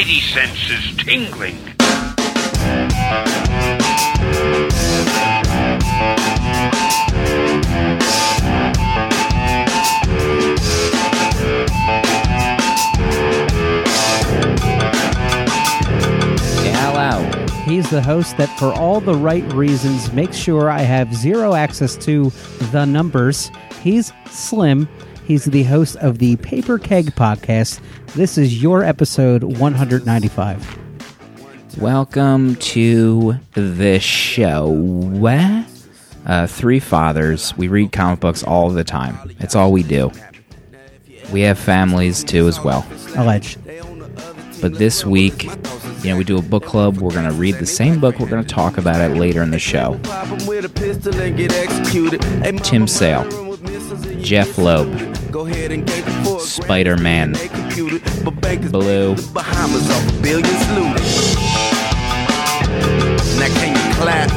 spidey senses tingling. Hello. He's the host that, for all the right reasons, makes sure I have zero access to the numbers. He's Slim. He's the host of the Paper Keg podcast. This is your episode 195. Welcome to the show. Uh, three fathers. We read comic books all the time. It's all we do. We have families too, as well. Alleged. But this week, you know, we do a book club. We're going to read the same book. We're going to talk about it later in the show. Tim Sale, Jeff Loeb, Spider Man, Blue. Now can you clap?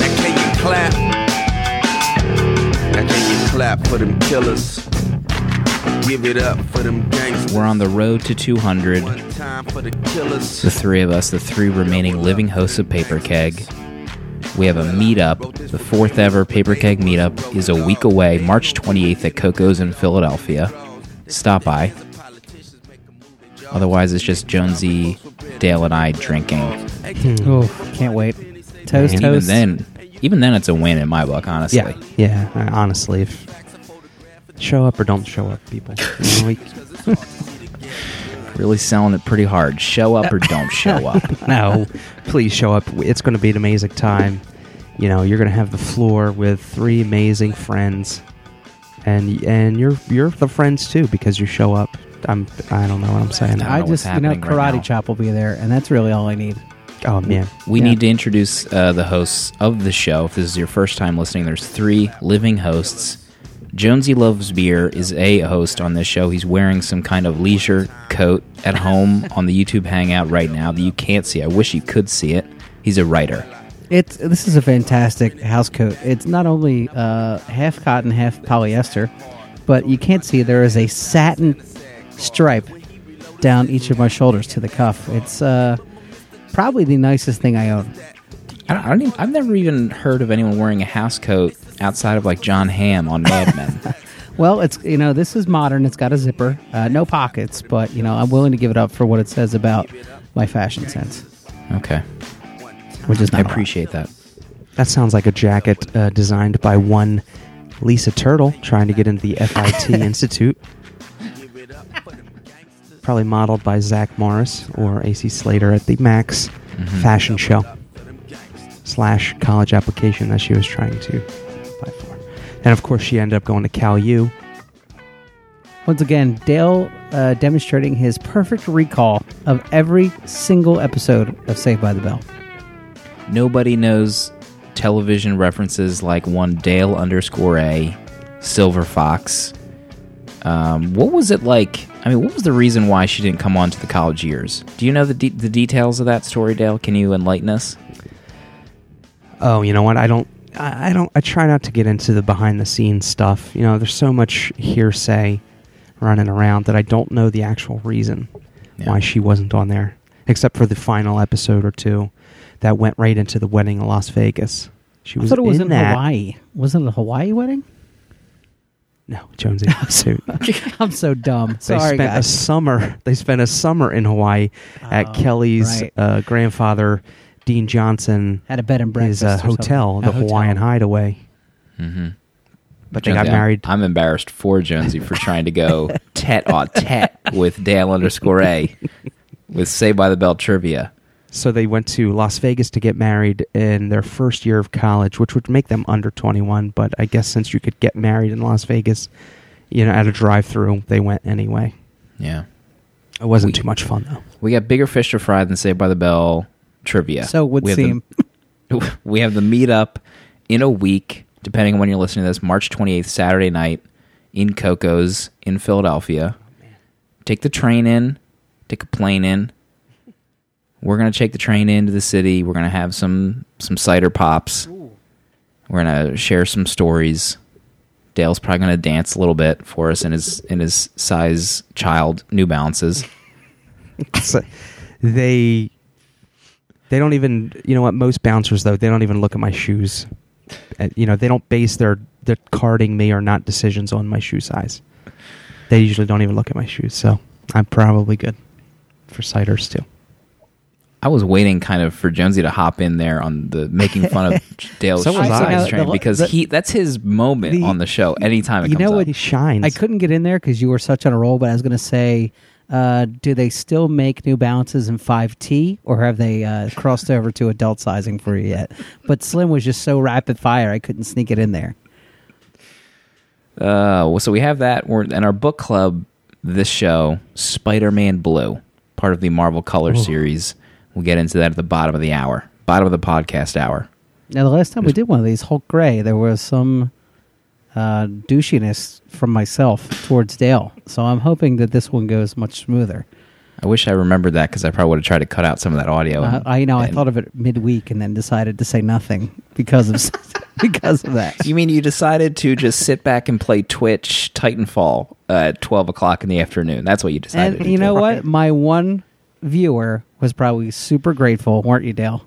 Now can you clap? Now can you clap for them killers? Give it up for them gangsters. We're on the road to 200. One time for the. The three of us, the three remaining living hosts of Paper Keg. We have a meetup. The fourth ever Paper Keg meetup is a week away, March 28th at Coco's in Philadelphia. Stop by. Otherwise, it's just Jonesy, Dale, and I drinking. Oh, can't wait. Toast, And even toast. then, even then, it's a win in my book, honestly. Yeah, yeah. uh, Honestly, if show up or don't show up, people. You know, we- Really selling it pretty hard. Show up or don't show up. no, please show up. It's going to be an amazing time. You know, you're going to have the floor with three amazing friends, and and you're you're the friends too because you show up. I'm I don't know what I'm saying. I I don't know what's just, you know, happening right Karate. Chop will be there, and that's really all I need. oh man, We Yeah. need to introduce uh, the hosts of the show. If this is your first time listening, there's three living hosts. Jonesy Loves Beer is a host on this show. He's wearing some kind of leisure coat at home on the YouTube Hangout right now that you can't see. I wish you could see it. He's a writer. It's this is a fantastic house coat. It's not only uh, half cotton, half polyester, but you can't see there is a satin stripe down each of my shoulders to the cuff. It's uh, probably the nicest thing I own. I don't, I don't even, I've never even heard of anyone wearing a house coat outside of like John Hamm on Mad Men. Well, it's you know this is modern. It's got a zipper, uh, no pockets, but you know I'm willing to give it up for what it says about my fashion sense, okay. which is I not a lot. appreciate that. that sounds like a jacket uh, designed by one Lisa Turtle trying to get into the FIT Institute. Probably modeled by Zach Morris or AC Slater at the Max fashion show slash college application that she was trying to apply for. And of course, she ended up going to Cal U. Once again, Dale uh, demonstrating his perfect recall of every single episode of Saved by the Bell. Nobody knows television references like one Dale underscore A, Silver Fox. Um, what was it like? I mean, what was the reason why she didn't come on to the college years? Do you know the de- the details of that story, Dale? Can you enlighten us? Oh, you know what? I don't. I I don't. I try not to get into the behind the scenes stuff. You know, there's so much hearsay running around that I don't know the actual reason Yeah. why she wasn't on there, except for the final episode or two that went right into the wedding in Las Vegas. She I was thought it was in, that. Hawaii. Wasn't it a Hawaii wedding? No, Jonesy. So I'm so dumb. Sorry, they Sorry, spent a summer. They spent a summer in Hawaii at Oh, Kelly's right. uh, grandfather, Dean Johnson, Had a bed and breakfast. his uh, hotel, A the hotel. Hawaiian Hideaway. Mm-hmm. But they got I'm- married. I'm, embarrassed for Jonesy for trying to go tete a tete with Dale underscore A with Saved by the Bell trivia. So they went to Las Vegas to get married in their first year of college, which would make them under 21. But I guess since you could get married in Las Vegas, you know, at a drive-through, they went anyway. Yeah. It wasn't We- too much fun though. We got bigger fish to fry than Saved by the Bell trivia. So it would we have the- seem. we have the meetup in a week, depending on when you're listening to this, March 28th, Saturday night in Coco's in Philadelphia. Take the train in, take a plane in. We're gonna take the train into the city. We're gonna have some some cider pops. We're gonna share some stories. Dale's probably going to dance a little bit for us in his in his size child New Balances. So, they they don't even you know what most bouncers though they don't even look at my shoes Uh, you know they don't base their their carding me or not decisions on my shoe size they usually don't even look at my shoes so i'm probably good for ciders too I was waiting kind of for Jonesy to hop in there on the making fun of Dale's So was I. size train the- because the- he that's his moment the- on the show anytime it you comes know up. he shines I couldn't get in there because you were such on a roll, but I was going to say, uh, do they still make New Balances in 5T or have they uh, crossed over to adult sizing for you yet? But Slim was just so rapid fire, I couldn't sneak it in there. Uh, well, so we have that. We're in our book club. This show, Spider-Man Blue, part of the Marvel Color series. We'll get into that at the bottom of the hour, bottom of the podcast hour. Now, the last time we did one of these, Hulk Gray, there was some uh, douchiness from myself towards Dale. So I'm hoping that this one goes much smoother. I wish I remembered that because I probably would have tried to cut out some of that audio. Uh, and- I you know I thought of it midweek and then decided to say nothing because of because of that. You mean you decided to just sit back and play Twitch Titanfall at twelve o'clock in the afternoon? That's what you decided. And to you do. know what? My one viewer was probably super grateful, weren't you, Dale?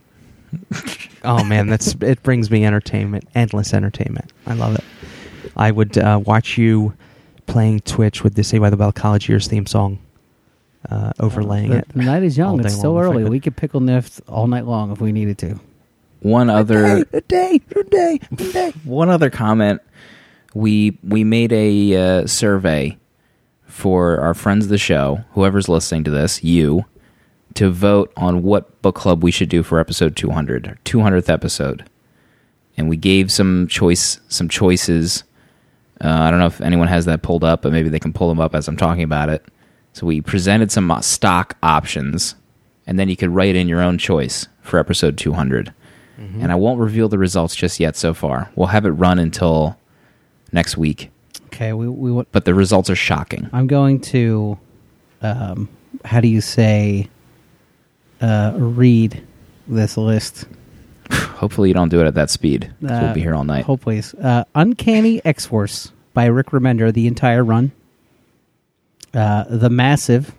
oh man that's it brings me entertainment endless entertainment i love it i would uh, watch you playing twitch with the saved by the bell college years theme song uh, overlaying the, it the night is young. day It's still long if I early. We could pickle nift all night long if we needed to. One other a day, a day, a day. one other comment. We we made a uh, survey for our friends of the show, whoever's listening to this, you, to vote on what book club we should do for episode 200, our 200th episode. And we gave some choice some choices. Uh, I don't know if anyone has that pulled up, but maybe they can pull them up as I'm talking about it. So we presented some stock options, and then you could write in your own choice for episode 200. And I won't reveal the results just yet so far. We'll have it run until next week, Okay, we we wa- but the results are shocking. I'm going to um how do you say uh read this list. Hopefully, you don't do it at that speed. 'cause Uh, we'll be here all night. Hopefully. Uh, Uncanny X Force by Rick Remender, the entire run. Uh, the Massive,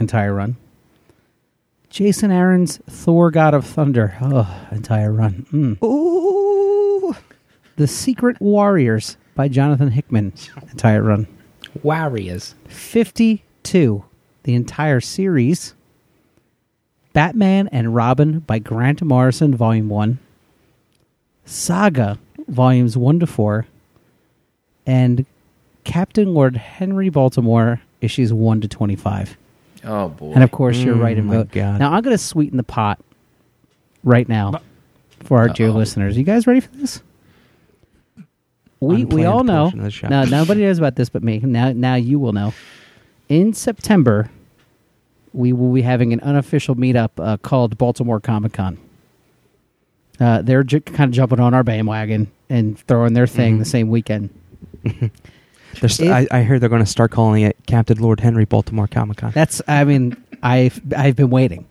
entire run. Jason Aaron's Thor God of Thunder, oh, entire run. Mm. Ooh. The Secret Warriors by Jonathan Hickman, entire run. Warriors. 52, the entire series. Batman and Robin by Grant Morrison, Volume 1. Saga, Volumes 1 to 4. And Captain Lord Henry Baltimore, issues 1 to 25. Oh boy. And of course, you're Mm, right and my. God. Now, I'm going to sweeten the pot right now for our dear Uh-oh. listeners. You guys ready for this? We, we all know. portion of the show. No, nobody knows about this but me. Now, now you will know. In September, we will be having an unofficial meetup uh, called Baltimore Comic Con. Uh, they're ju- kind of jumping on our bandwagon and throwing their thing Mhm. the same weekend. If- I, I hear they're going to start calling it Captain Lord Henry Baltimore Comic Con. That's, I mean, I've I've been waiting.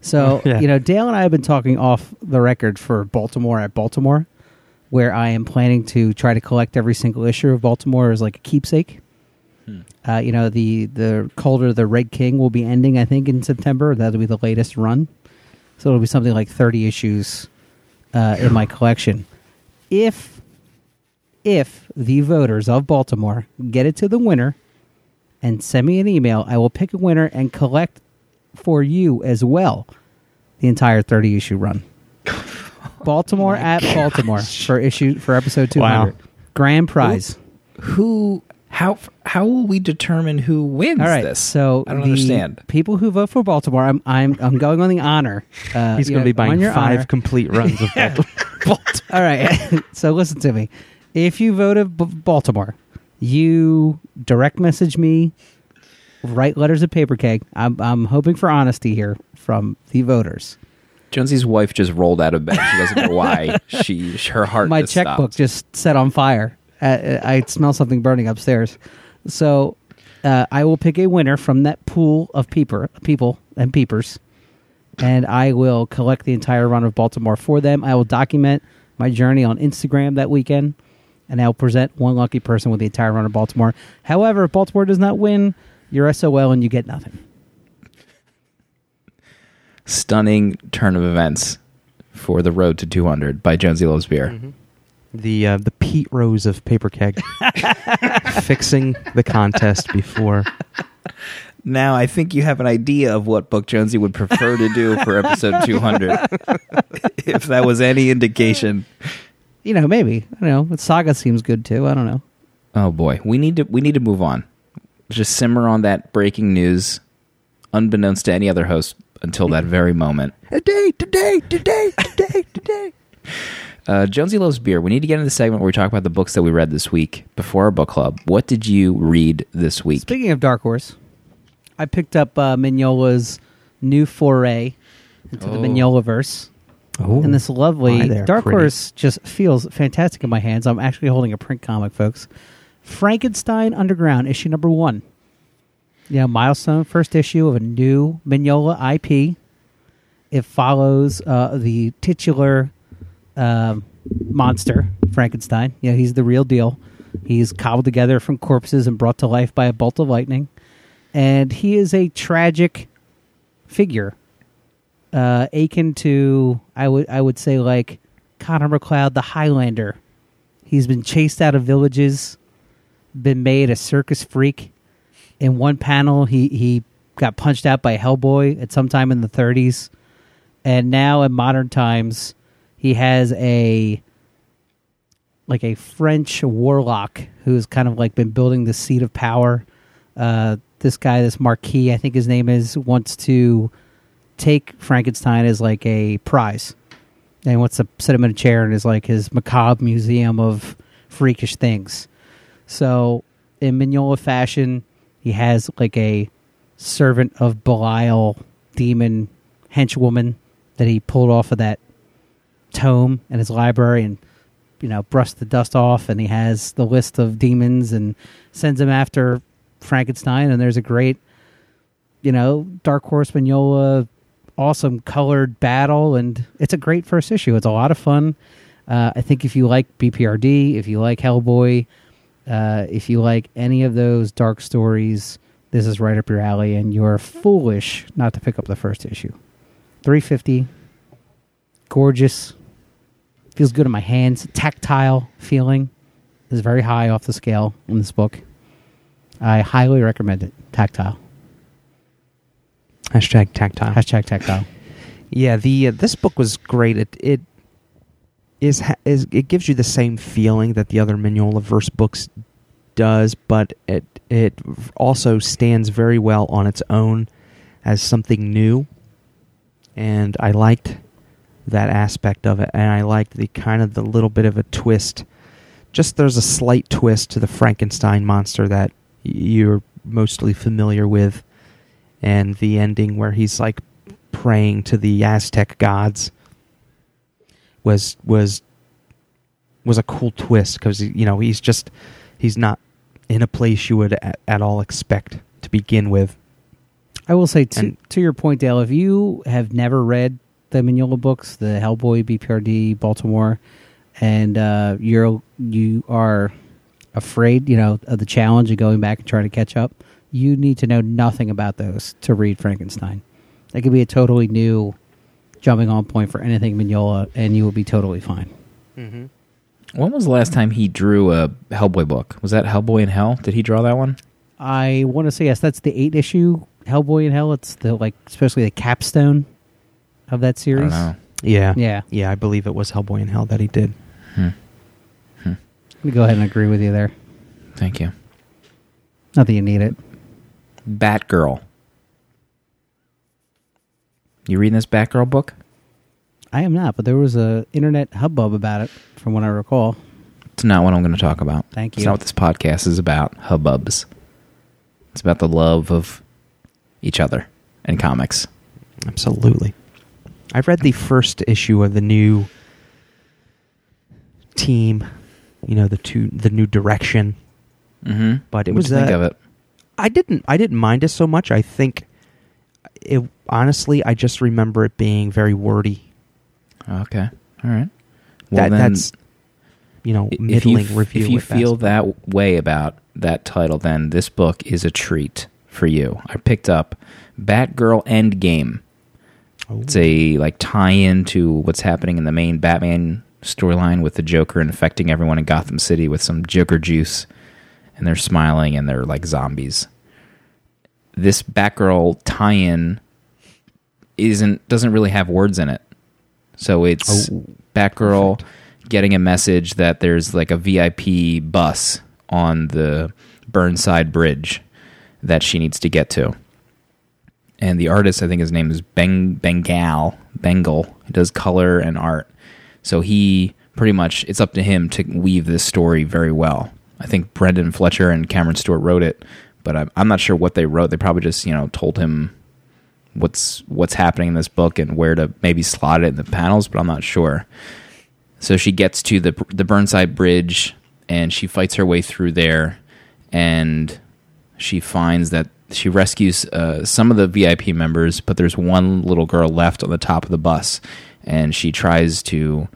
So Yeah. you know, Dale and I have been talking off the record for Baltimore at Baltimore, where I am planning to try to collect every single issue of Baltimore as like a keepsake. Uh, you know, the the Calder the Red King will be ending, I think, in September. That'll be the latest run, so it'll be something like thirty issues uh, in my collection. If if the voters of Baltimore get it to the winner and send me an email, I will pick a winner and collect for you as well the entire 30 issue run. Baltimore at Baltimore for issue for episode 200. Wow. Grand prize. who? How? How will we determine who wins All right. this? So I don't the understand. People who vote for Baltimore, I'm I'm I'm going on the honor. Uh, He's going to be buying your five honor. complete runs of Baltimore. All right. so listen to me. If you voted B- Baltimore, you direct message me, write letters of Paper Keg. I'm I'm hoping for honesty here from the voters. Jonesy's wife just rolled out of bed. She doesn't know why. She her heart. My just checkbook stopped. just set on fire. Uh, I smell something burning upstairs. So uh, I will pick a winner from that pool of peeper, people and peepers, and I will collect the entire run of Baltimore for them. I will document my journey on Instagram that weekend, and I'll present one lucky person with the entire run of Baltimore. However, if Baltimore does not win, you're SOL and you get nothing. Stunning turn of events for the road to 200 by Jonesy Loves Beer. The uh, the Pete Rose of Paper Keg, fixing the contest before. Now, I think you have an idea of what book Jonesy would prefer to do for episode 200. if that was any indication. You know, maybe. I don't know. Saga seems good too. I don't know. Oh boy, we need to we need to move on. Just simmer on that breaking news, unbeknownst to any other host until that very moment. Today, today, today, today, today. Uh, Jonesy loves beer. We need to get into the segment where we talk about the books that we read this week before our book club. What did you read this week? Speaking of Dark Horse, I picked up uh, Mignola's new foray into the Oh. Mignola verse. Oh, And this lovely there, Dark pretty. Horse just feels fantastic in my hands. I'm actually holding a print comic, folks. Frankenstein Underground, issue number one. Yeah, milestone first issue of a new Mignola IP. It follows uh, the titular um, monster, Frankenstein. Yeah, he's the real deal. He's cobbled together from corpses and brought to life by a bolt of lightning. And he is a tragic figure uh, akin to I would I would say like Connor MacLeod, the Highlander. He's been chased out of villages, been made a circus freak. In one panel, he he got punched out by Hellboy at some time in the 30s, and now in modern times, he has a like a French warlock who's kind of like been building the seat of power. Uh, this guy, this Marquis, I think his name is, wants to take Frankenstein as like a prize. And wants to sit him in a chair and is like his macabre museum of freakish things. So in Mignola fashion, he has like a servant of Belial demon henchwoman that he pulled off of that tome in his library and you know brushed the dust off and he has the list of demons and sends him after Frankenstein and there's a great you know Dark Horse Mignola awesome colored battle and it's a great first issue. It's a lot of fun. Uh, I think if you like BPRD if you like Hellboy uh, if you like any of those dark stories this is right up your alley and you're foolish not to pick up the first issue. 350 gorgeous feels good in my hands tactile feeling is very high off the scale in this book i highly recommend it tactile Hashtag tactile. hashtag tactile Yeah, the uh, this book was great. It it is ha- is it gives you the same feeling that the other Mignola verse books does, but it it also stands very well on its own as something new. And I liked that aspect of it, and I liked the kind of the little bit of a twist. Just there's a slight twist to the Frankenstein monster that you're mostly familiar with, and the ending where he's like praying to the Aztec gods was was was a cool twist because you know he's just he's not in a place you would at, at all expect to begin with. i will say to, And- to your point dale if you have never read the mignola books the hellboy bprd baltimore and uh, you're you are afraid you know of the challenge of going back and trying to catch up you need to know nothing about those to read frankenstein that could be a totally new jumping on point for anything mignola and you will be totally fine When was the last time he drew a Hellboy book? Was that Hellboy in Hell? Did he draw that one? I want to say yes. That's the eight issue Hellboy in Hell. It's the like, especially the capstone of that I series. don't know. Yeah, Yeah, yeah. I believe it was Hellboy in Hell that he did. Hmm. Hmm. let me go ahead and agree with you there. Thank you. Not that you need it. Batgirl. You reading this Batgirl book? I am not, but there was a internet hubbub about it, from what I recall. It's not what I'm going to talk about. Thank you. It's you. not what this podcast is about. Hubbubs. It's about the love of each other and comics. Absolutely. I've read the first issue of the new team. You know the two the new direction. Mm-hmm. But it What'd was you think uh, of it? I didn't I didn't mind it so much. I think it honestly I just remember it being very wordy. Okay. All right. Well, that then, that's you know if you, review. If you at best. feel that way about that title, then this book is a treat for you. I picked up Batgirl Endgame. It's a like tie-in to what's happening in the main Batman storyline with the Joker infecting everyone in Gotham City with some Joker juice, and they're smiling and they're like zombies. This Batgirl tie-in isn't doesn't really have words in it, so it's Oh, Batgirl getting a message that there's like a VIP bus on the Burnside Bridge that she needs to get to and the artist, I think his name is Beng Bengal Bengal. Does color and art, so he pretty much it's up to him to weave this story very well. I think Brenden Fletcher and Cameron Stewart wrote it, but I'm, I'm not sure what they wrote. They probably just you know told him what's what's happening in this book and where to maybe slot it in the panels, but I'm not sure. So she gets to the the Burnside Bridge and she fights her way through there, and she finds that she rescues uh, some of the VIP members, but there's one little girl left on the top of the bus, and she tries to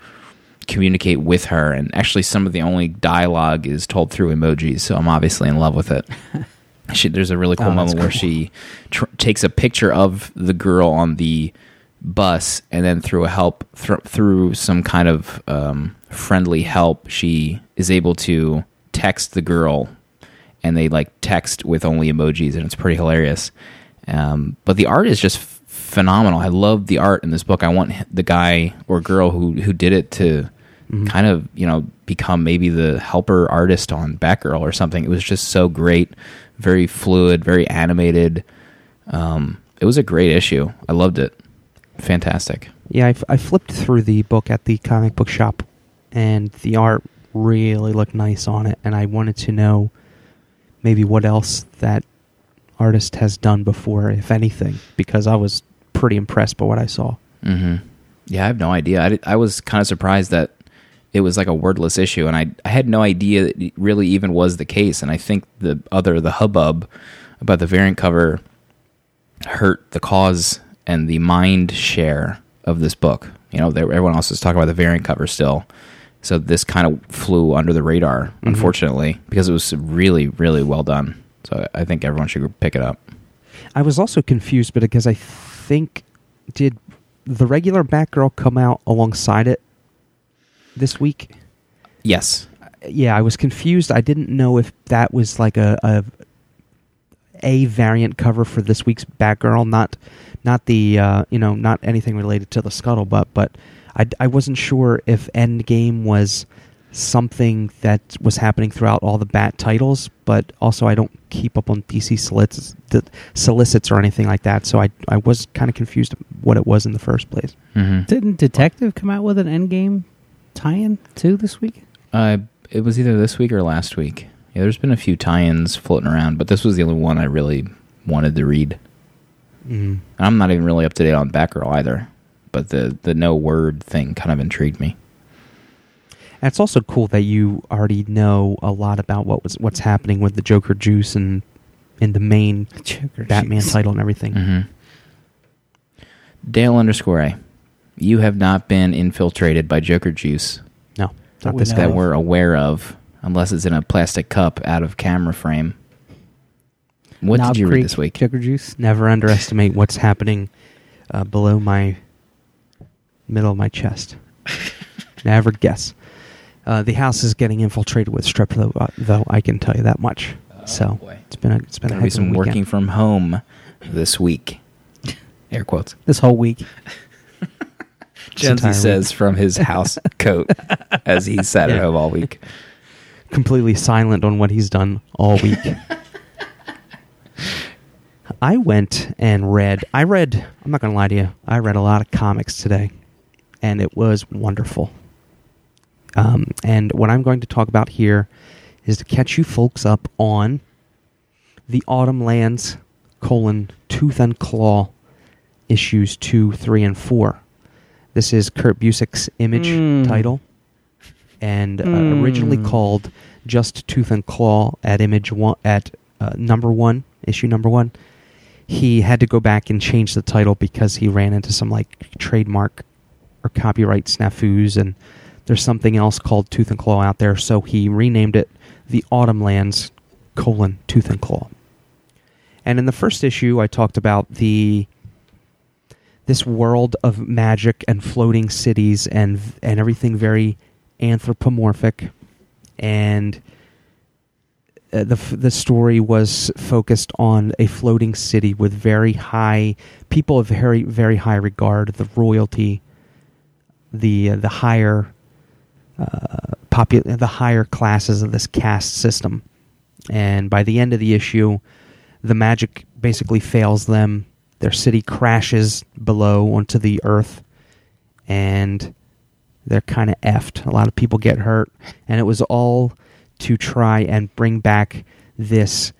communicate with her. And actually, some of the only dialogue is told through emojis, so I'm obviously in love with it. she, there's a really cool Oh, moment where she tr- takes a picture of the girl on the bus, and then through a help thr through some kind of um, friendly help, she is able to text the girl and they like text with only emojis, and it's pretty hilarious. Um, but the art is just f- phenomenal. I love the art in this book. I want the guy or girl who who did it to kind of you know become maybe the helper artist on Batgirl or something. It was just so great, very fluid, very animated. Um, it was a great issue. I loved it. Fantastic. Yeah, I, f- I flipped through the book at the comic book shop, and the art really looked nice on it. And I wanted to know maybe what else that artist has done before, if anything, because I was pretty impressed by what I saw. hmm Yeah, I have no idea. I, did- I was kind of surprised that it was like a wordless issue, and I I had no idea that it really even was the case. And I think the other the hubbub about the variant cover hurt the cause and the mind share of this book. You know, there, everyone else is talking about the variant cover still. So this kind of flew under the radar, unfortunately, because it was really, really well done. So I think everyone should pick it up. I was also confused, but because I think did the regular Batgirl come out alongside it this week? Yes. yeah, I was confused. I didn't know if that was like a a, a variant cover for this week's Batgirl, not not the uh, you know not anything related to the scuttlebutt, but I, I wasn't sure if Endgame was something that was happening throughout all the Bat titles, but also I don't keep up on DC solicits, the solicits or anything like that, so I I was kind of confused what it was in the first place. hmm Didn't Detective come out with an Endgame tie-in too this week? Uh, it was either this week or last week. Yeah, there's been a few tie-ins floating around, but this was the only one I really wanted to read. Mm. And I'm not even really up to date on Batgirl either, but the the no word thing kind of intrigued me. And it's also cool that you already know a lot about what was what's happening with the Joker juice and in the main Joker Batman juice. title and everything. hmm Dale underscore A, you have not been infiltrated by Joker juice No, not we this guy. that we're aware of, unless it's in a plastic cup out of camera frame. What Knob did you Creek read this week? Joker juice. Never underestimate what's happening uh, below my middle of my chest. Never guess. Uh, the house is getting infiltrated with strep though, uh, though I can tell you that much. so boy. it's been a it's been a be some working from home this week. Air quotes. This whole week. Jonesy entire says from his house coat as he sat at home all week. completely silent on what he's done all week. I went and read. I read. I'm not going to lie to you. I read a lot of comics today, and it was wonderful. Um, and what I'm going to talk about here is to catch you folks up on the Autumn Lands colon Tooth and Claw issues two, three, and four. This is Kurt Busiek's image Mm. title, and uh, Mm. originally called just Tooth and Claw at image one at uh, number one issue number one. He had to go back and change the title because he ran into some like trademark or copyright snafus, and there's something else called Tooth and Claw out there, so he renamed it the Autumn Lands colon Tooth and Claw. And in the first issue, I talked about the this world of magic and floating cities and and everything very anthropomorphic and uh, the the story was focused on a floating city with very high people of very very high regard the royalty the uh, the higher uh, the higher classes of this caste system and by the end of the issue the magic basically fails them their city crashes below onto the earth and they're kind of effed. A lot of people get hurt, and it was all to try and bring back this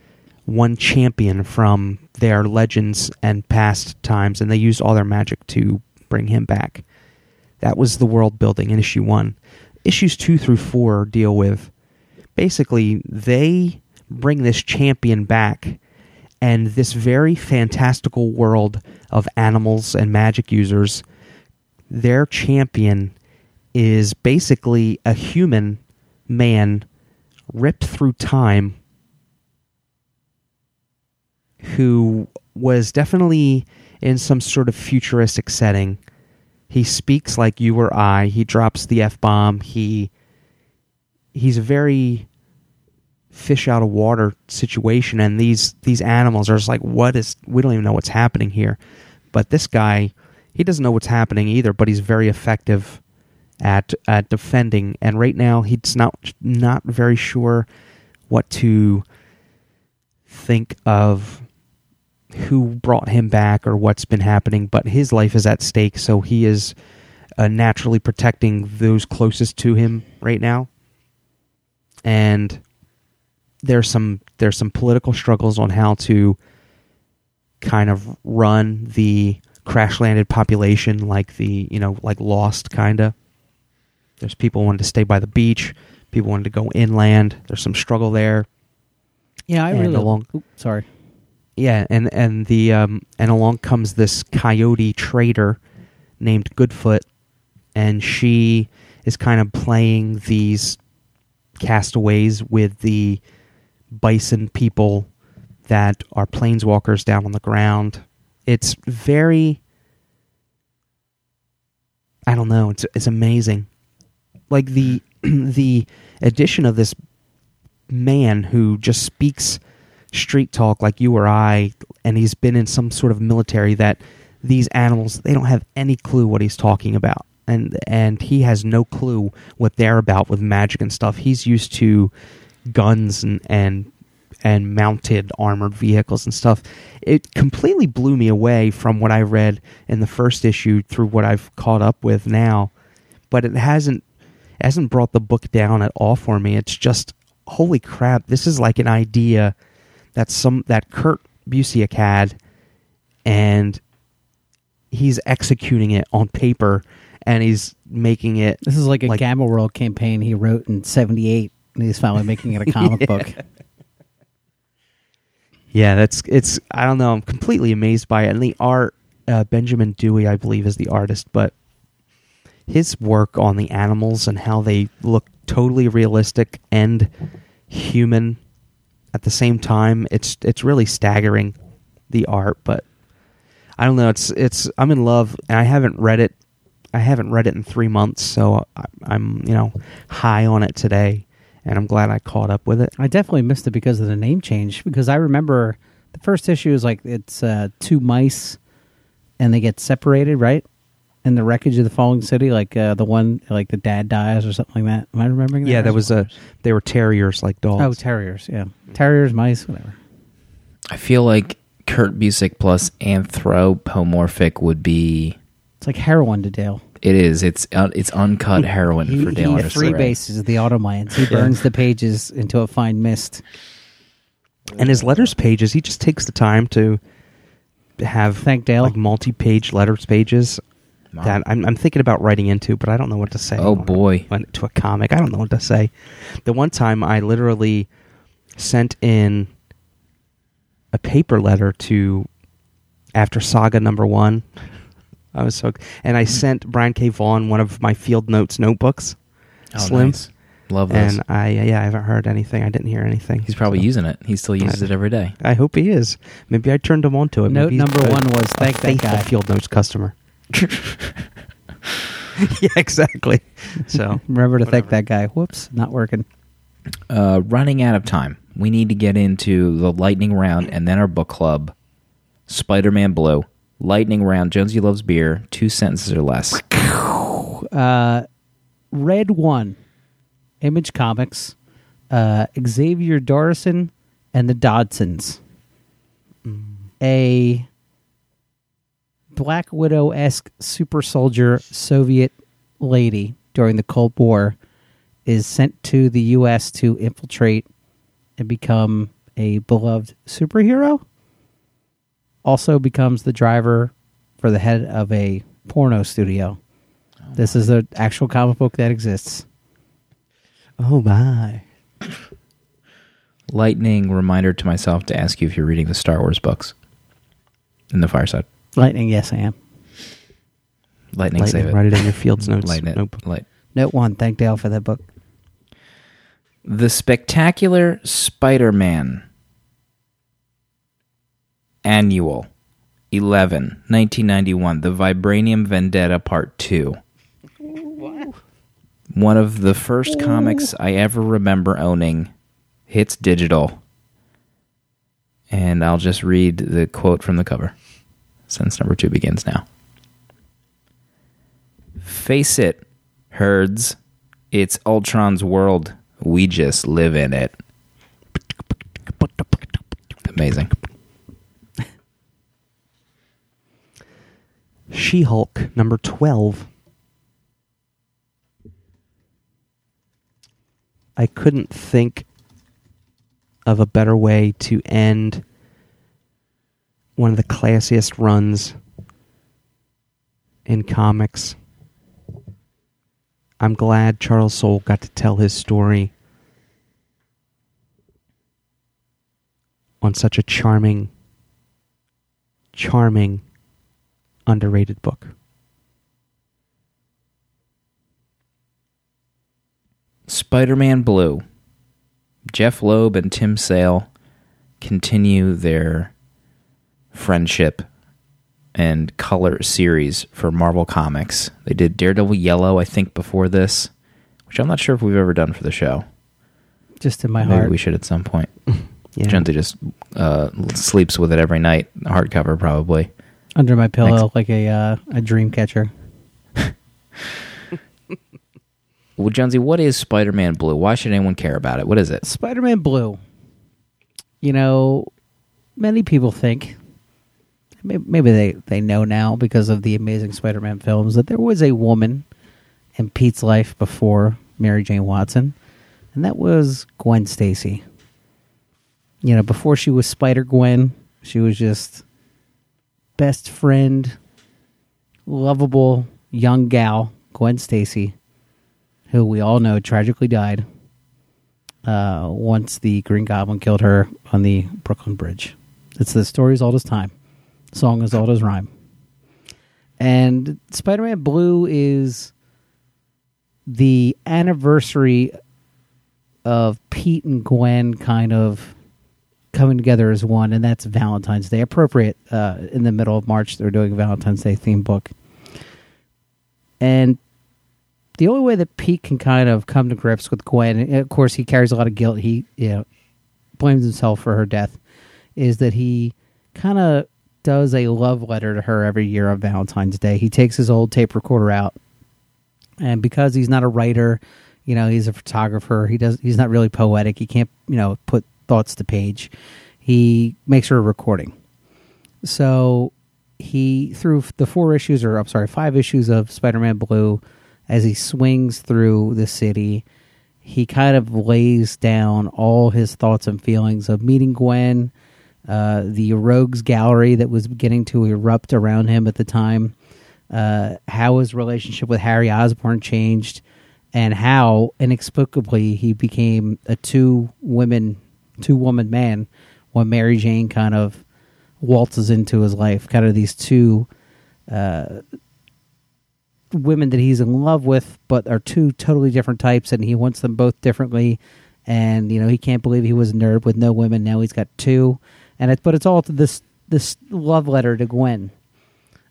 one champion from their legends and past times, and they used all their magic to bring him back. That was the world building in issue one. Issues two through four deal with basically they bring this champion back and this very fantastical world of animals and magic users. Their champion is basically a human man ripped through time who was definitely in some sort of futuristic setting. He speaks like you or I. He drops the f bomb. He he's a very fish out of water situation, and these these animals are just like, what is? We don't even know what's happening here. But this guy, he doesn't know what's happening either. But he's very effective at at defending, and right now he's not not very sure what to think of who brought him back or what's been happening, but his life is at stake, so he is uh, naturally protecting those closest to him right now. And there's some there's some political struggles on how to kind of run the crash landed population like the you know like lost kinda there's people wanting to stay by the beach people wanted to go inland there's some struggle there Yeah, I And really. along- Oop, sorry. Yeah and and the um and along comes this coyote trader named goodfoot and she is kind of playing these castaways with the bison people that are planeswalkers down on the ground. It's very i don't know it's it's amazing. Like the the addition of this man who just speaks street talk like you or I, and he's been in some sort of military that these animals they don't have any clue what he's talking about, and and he has no clue what they're about with magic and stuff. He's used to guns and and and mounted armored vehicles and stuff. It completely blew me away from what I read in the first issue through what I've caught up with now, but it hasn't it hasn't brought the book down at all for me. It's just holy crap, this is like an idea that some that Kurt Busiek had and he's executing it on paper and he's making it This is like a Like- Gamma World campaign he wrote in '78, and he's finally making it a comic book. Yeah, that's it's. I don't know. I'm completely amazed by it. And the art, uh, Benjamin Dewey, I believe, is the artist, but his work on the animals and how they look totally realistic and human at the same time. It's it's really staggering, the art. But I don't know. It's it's. I'm in love, and I haven't read it. I haven't read it in three months, so I, I'm you know high on it today, and I'm glad I caught up with it. I definitely missed it because of the name change. Because I remember the first issue is like it's uh, two mice, and they get separated, right? In the wreckage of the falling city, like uh, the one, like the dad dies or something like that. Am I remembering that? Yeah, right? there was a. They were terriers like dogs. Oh, terriers. Yeah, terriers, mice, whatever. I feel like Kurt Busiek plus anthropomorphic would be. It's like heroin to Dale. It is. It's uh, it's uncut heroin He, for Dale he Anderson. free bases of the Autumn Lands. He burns the pages into a fine mist. and his letters pages, he just takes the time to have Thank Dale. like multi-page letters pages Wow. that I'm, I'm thinking about writing into, but I don't know what to say. Oh, boy. on- to a comic, I don't know what to say. The one time I literally sent in a paper letter to after Saga number one. I was so, and I hmm. sent Brian K. Vaughan one of my field notes notebooks Oh, Slim. nice. Love this. And I yeah, I haven't heard anything. I didn't hear anything. He's probably So, using it. He still uses it every day. I hope he is. Maybe I turned him on to it. Note Maybe number a- one was a thank that guy. Field Notes customer. yeah, exactly. So Remember to thank that guy. Whoops, not working. Uh, running out of time. We need to get into the lightning round and then our book club. Spider Man Blue. Lightning round. Jonesy loves beer. Two sentences or less. Uh, Red One, Image Comics, uh, Xavier Dorison, and the Dodsons. A Black Widow esque super soldier Soviet lady during the Cold War is sent to the U.S. to infiltrate and become a beloved superhero. Also becomes the driver for the head of a porno studio. This is an actual comic book that exists. Oh my. Lightning reminder to myself to ask you if you're reading the Star Wars books in the fireside. Lightning, yes, I am. Lightning, Lightning, save it. write it in your Fields Notes Lighten it. notebook. Light. Note one, thank Dale for that book. The Spectacular Spider Man Annual 11, 1991. The Vibranium Vendetta Part 2. One of the first comics I ever remember owning hits digital. And I'll just read the quote from the cover. Since number two begins now. Face it, herds. It's Ultron's world. We just live in it. Amazing. She Hulk number twelve. I couldn't think of a better way to end one of the classiest runs in comics. I'm glad Charles Soule got to tell his story on such a charming, charming, underrated book. Spider Man Blue. Jeff Loeb and Tim Sale continue their friendship and color series for Marvel Comics. They did Daredevil Yellow, I think, before this, which I'm not sure if we've ever done for the show. Just in my Maybe heart. we should at some point. Yeah. Jonesy just uh, sleeps with it every night. Hardcover, probably. Under my pillow, like a uh, a dream catcher. Well, Jonesy, what is Spider Man Blue? Why should anyone care about it? What is it? Spider Man Blue. You know, many people think, maybe they, they know now because of the amazing Spider Man films, that there was a woman in Pete's life before Mary Jane Watson, and that was Gwen Stacy. You know, before she was Spider Gwen, she was just best friend, lovable young gal, Gwen Stacy, who we all know tragically died uh, once the Green Goblin killed her on the Brooklyn Bridge. It's the story's old as time, song as old as rhyme. And Spider Man Blue is the anniversary of Pete and Gwen kind of coming together as one, and that's Valentine's Day. Appropriate uh, in the middle of March, they're doing a Valentine's Day theme book. And the only way that Pete can kind of come to grips with Gwen, of course he carries a lot of guilt. He you know blames himself for her death. Is that he kind of does a love letter to her every year on Valentine's Day? He takes his old tape recorder out, and because he's not a writer, you know, he's a photographer. He does. He's not really poetic. He can't you know put thoughts to page. He makes her a recording. So he through the four issues, or I'm sorry, five issues of Spider-Man Blue, as he swings through the city, he kind of lays down all his thoughts and feelings of meeting Gwen, uh, the rogues gallery that was beginning to erupt around him at the time, uh, how his relationship with Harry Osborn changed, and how inexplicably he became a two women, two woman man when Mary Jane kind of waltzes into his life. Kind of these two uh, women that he's in love with, but are two totally different types, and he wants them both differently. And you know, he can't believe he was a nerd with no women. Now he's got two, and it, but it's all to this this love letter to Gwen.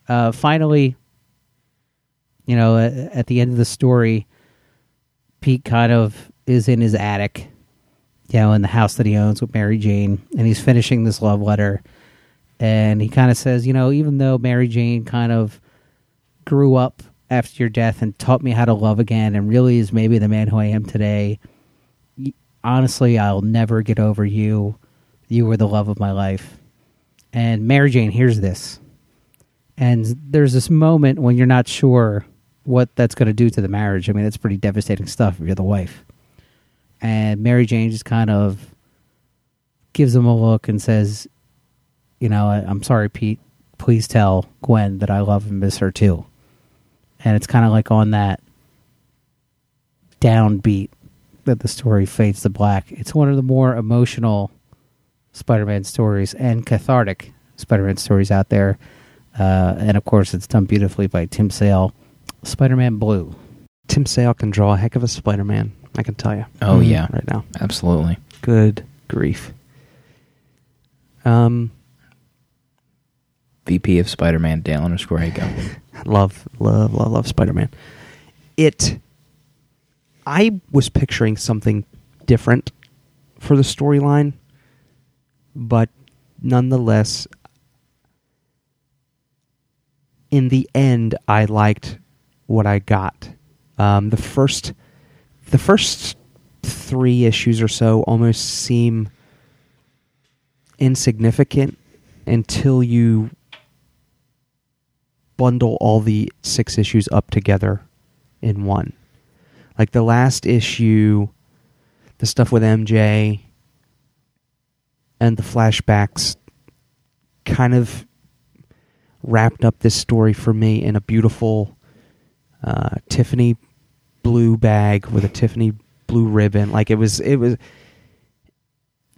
Uh, finally, you know, at, at the end of the story, Pete kind of is in his attic, you know, in the house that he owns with Mary Jane, and he's finishing this love letter. And he kind of says, you know, even though Mary Jane kind of grew up after your death and taught me how to love again and really is maybe the man who I am today, honestly, I'll never get over you. You were the love of my life. And Mary Jane hears this. And there's this moment when you're not sure what that's going to do to the marriage. I mean, that's pretty devastating stuff if you're the wife. And Mary Jane just kind of gives him a look and says, You know, I'm sorry, Pete. Please tell Gwen that I love and miss her too. And it's kind of like on that downbeat that the story fades to black. It's one of the more emotional Spider Man stories and cathartic Spider Man stories out there. Uh, and of course, it's done beautifully by Tim Sale. Spider Man Blue. Tim Sale can draw a heck of a Spider Man. I can tell you. Oh yeah, right now. absolutely. Good grief. Um, VP of Spider-Man, Dale underscore Hago. love, love, love, love Spider Man. It. I was picturing something different for the storyline, but nonetheless, in the end, I liked what I got. Um, the first, the first three issues or so almost seem insignificant until you bundle all the six issues up together in one. Like the last issue, the stuff with MJ and the flashbacks kind of wrapped up this story for me in a beautiful uh, Tiffany blue bag with a Tiffany blue ribbon. Like it was, it was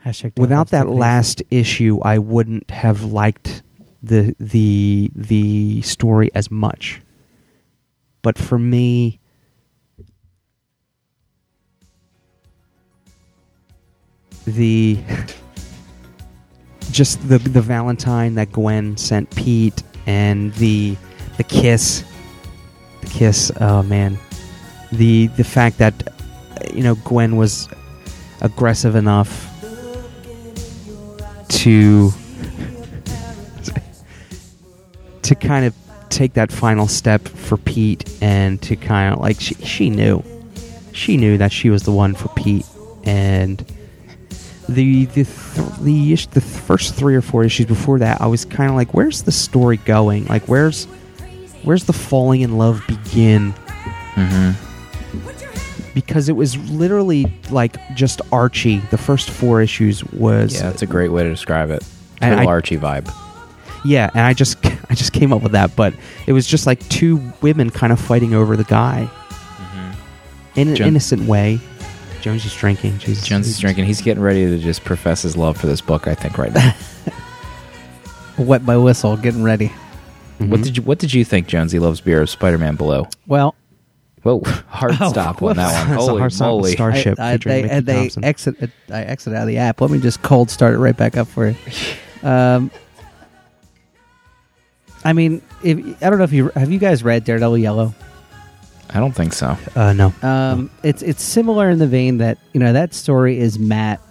Hashtag without that last issue, I wouldn't have liked the the the story as much. But for me, the just the the Valentine that Gwen sent Pete and the the kiss, the kiss. Oh man, the the fact that you know Gwen was aggressive enough to to kind of take that final step for Pete and to kind of like she, she knew she knew that she was the one for Pete and the the th- the ish, the first three or four issues before that I was kind of like where's the story going like where's where's the falling in love begin Mm-hmm. because it was literally like just Archie the first four issues was Yeah, that's a great way to describe it. Total I- Archie vibe. Yeah, and I just I just came up with that, but it was just like two women kind of fighting over the guy in an Jon- innocent way. Jonesy's drinking. Jesus. Jones is drinking. He's getting ready to just profess his love for this book. I think right now. Wet by whistle, getting ready. Mhm. What did you What did you think, Jonesy loves beer of Spider-Man Below? Well, Whoa, hard Oh, stop on that one. That's a Holy hard stop moly! Starship I, I, they, and they exit. I exit out of the app. Let me just cold start it right back up for you. Um, I mean, if I don't know if you have you guys read Daredevil Yellow. I don't think so. Uh, no. Um, it's it's similar in the vein that you know that story is Matt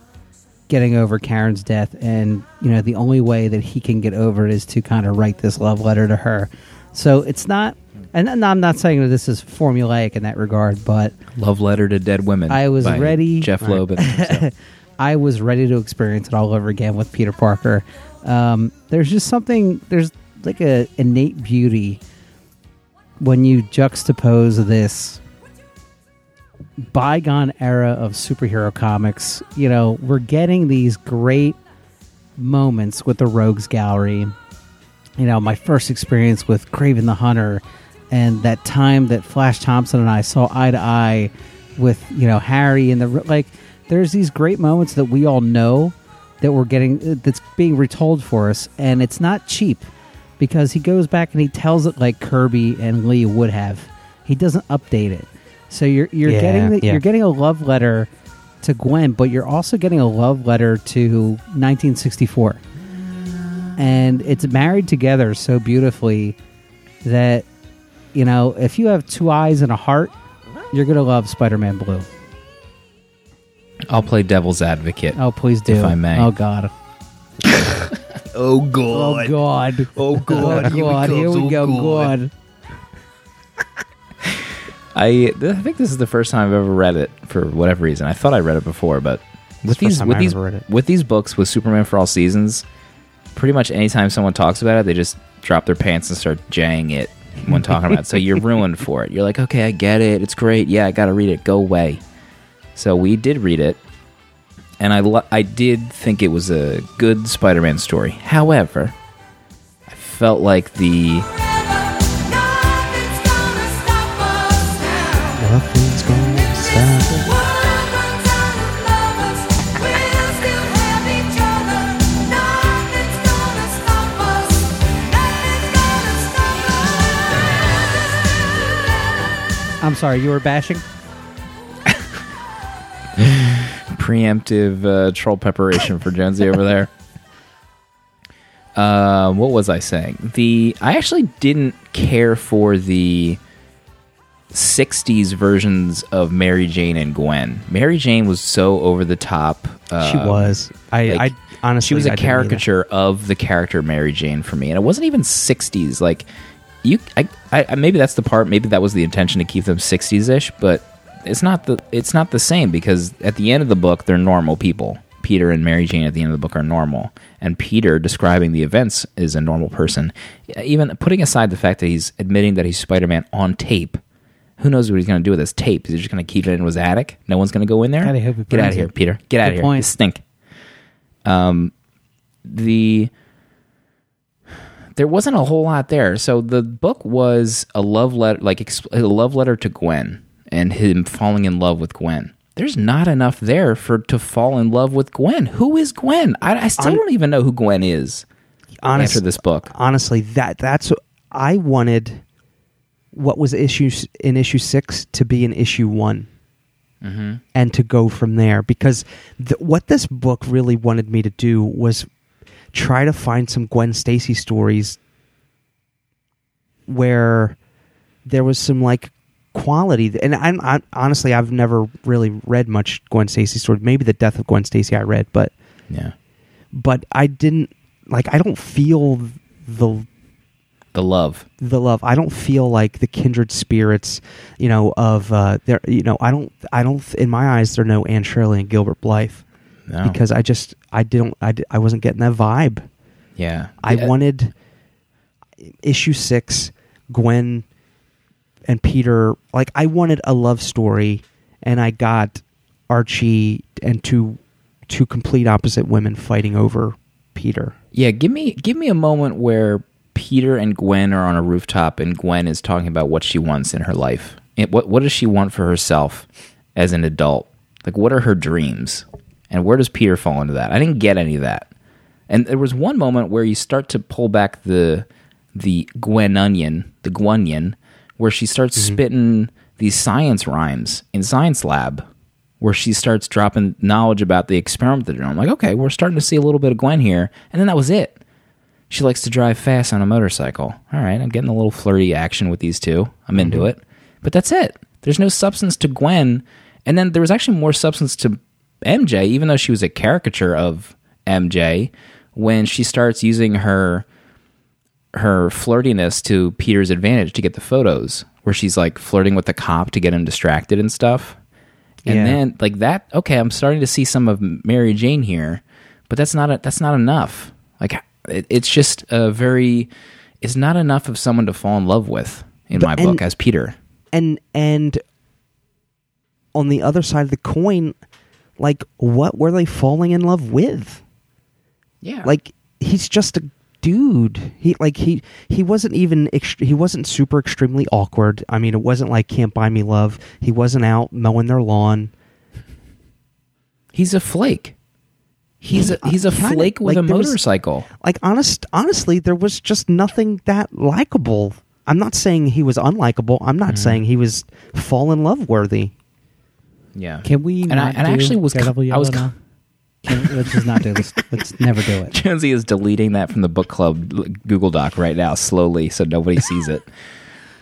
getting over Karen's death, and you know the only way that he can get over it is to kind of write this love letter to her. So it's not, and I'm not saying that this is formulaic in that regard, but Love letter to dead women. I was by ready- Jeph Loeb. and- I was ready to experience it all over again with Peter Parker. Um, there's just something. There's like a innate beauty when you juxtapose this bygone era of superhero comics. You know, we're getting these great moments with the Rogues Gallery. You know, my first experience with Kraven the Hunter, and that time that Flash Thompson and I saw eye to eye with you know Harry and the like. There's these great moments that we all know that we're getting uh, that's being retold for us, and it's not cheap because he goes back and he tells it like Kirby and Lee would have. he doesn't update it. So you're you're Yeah, getting the, yeah. you're getting a love letter to Gwen, but you're also getting a love letter to 1964, and it's married together so beautifully that you know if you have two eyes and a heart, you're gonna love Spider-Man Blue. I'll play devil's advocate. Oh, please do. If I may. Oh God. Oh god. Oh God. Oh Oh God. Here we oh, go. God. I th- I think this is the first time I've ever read it for whatever reason. I thought I read it before, but with the these with I've these read it. with these books with Superman for all seasons, pretty much anytime someone talks about it, they just drop their pants and start jaying it when talking about it. So you're ruined for it. You're like, okay, I get it. It's great. Yeah, I got to read it. Go away. So we did read it, and I lo- I did think it was a good Spider-Man story. However, I felt like the Nothing's gonna stop. I'm sorry. You were bashing. preemptive uh, troll preparation for Jonesy over there. Uh, what was I saying? The I actually didn't care for the '60s versions of Mary Jane and Gwen. Mary Jane was so over the top. Uh, she was. I, like, I honestly, she was I a caricature of the character Mary Jane for me, and it wasn't even '60s. Like you, I, I, maybe that's the part. Maybe that was the intention to keep them '60s ish, but it's not the. It's not the same because at the end of the book, they're normal people. Peter and Mary Jane at the end of the book are normal, and Peter describing the events is a normal person. Even putting aside the fact that he's admitting that he's Spider-Man on tape. Who knows what he's going to do with this tape? Is he just going to keep it in his attic? No one's going to go in there. God, I hope he Get out of here, it. Peter. Get out of here. point. You stink. Um, the there wasn't a whole lot there. So the book was a love letter, like a love letter to Gwen and him falling in love with Gwen. There's not enough there for to fall in love with Gwen. Who is Gwen? I, I still Hon- don't even know who Gwen is Honest- after this book. honestly that that's i wanted what was issue in issue six to be in issue one Mm-hmm. and to go from there because th- what this book really wanted me to do was try to find some gwen stacy stories where there was some like quality and I'm, I, honestly i've never really read much gwen stacy story. maybe the death of gwen stacy i read but Yeah, but I didn't like I don't feel the the love. the love. I don't feel like the kindred spirits, you know, of uh there you know, I don't I don't in my eyes there are no Anne Shirley and Gilbert Blythe No. because I just I didn't I, I wasn't getting that vibe. yeah, I Yeah. wanted issue 6 Gwen and Peter like I wanted a love story and I got Archie and two two complete opposite women fighting over Peter. Yeah, give me give me a moment where Peter and Gwen are on a rooftop and Gwen is talking about what she wants in her life. What what does she want for herself as an adult? Like what are her dreams? And where does Peter fall into that? I didn't get any of that. And there was one moment where you start to pull back the the Gwen onion, the Gwenion, where she starts mm-hmm. spitting these science rhymes in science lab where she starts dropping knowledge about the experiment that they're doing. I'm like, okay, we're starting to see a little bit of Gwen here. And then that was it. She likes to drive fast on a motorcycle. All right, I'm getting a little flirty action with these two. I'm into mm-hmm. it. But that's it. There's no substance to Gwen. And then there was actually more substance to MJ, even though she was a caricature of MJ, when she starts using her her flirtiness to Peter's advantage to get the photos, where she's like flirting with the cop to get him distracted and stuff. And Yeah. then like that, okay, I'm starting to see some of Mary Jane here, but that's not a, that's not enough. Like it, it's just a very, it's not enough of someone to fall in love with in But- my and- book as Peter. and and on the other side of the coin like what were they falling in love with Yeah, like he's just a dude he like he he wasn't even ext- he wasn't super extremely awkward i mean it wasn't like can't buy me love he wasn't out mowing their lawn he's a flake. He's a he's a Kinda, flake with like, a there was- motorcycle. like honest honestly there was just nothing that likable I'm not saying he was unlikable. I'm not mm. saying he was fall in love worthy. Yeah. Can we? And I- not and I actually was Daredevil co- I was Yellow co- now? Can, let's just not do this. Let's never do it. Jonesy is deleting that from the book club Google Doc right now, slowly, so nobody sees it.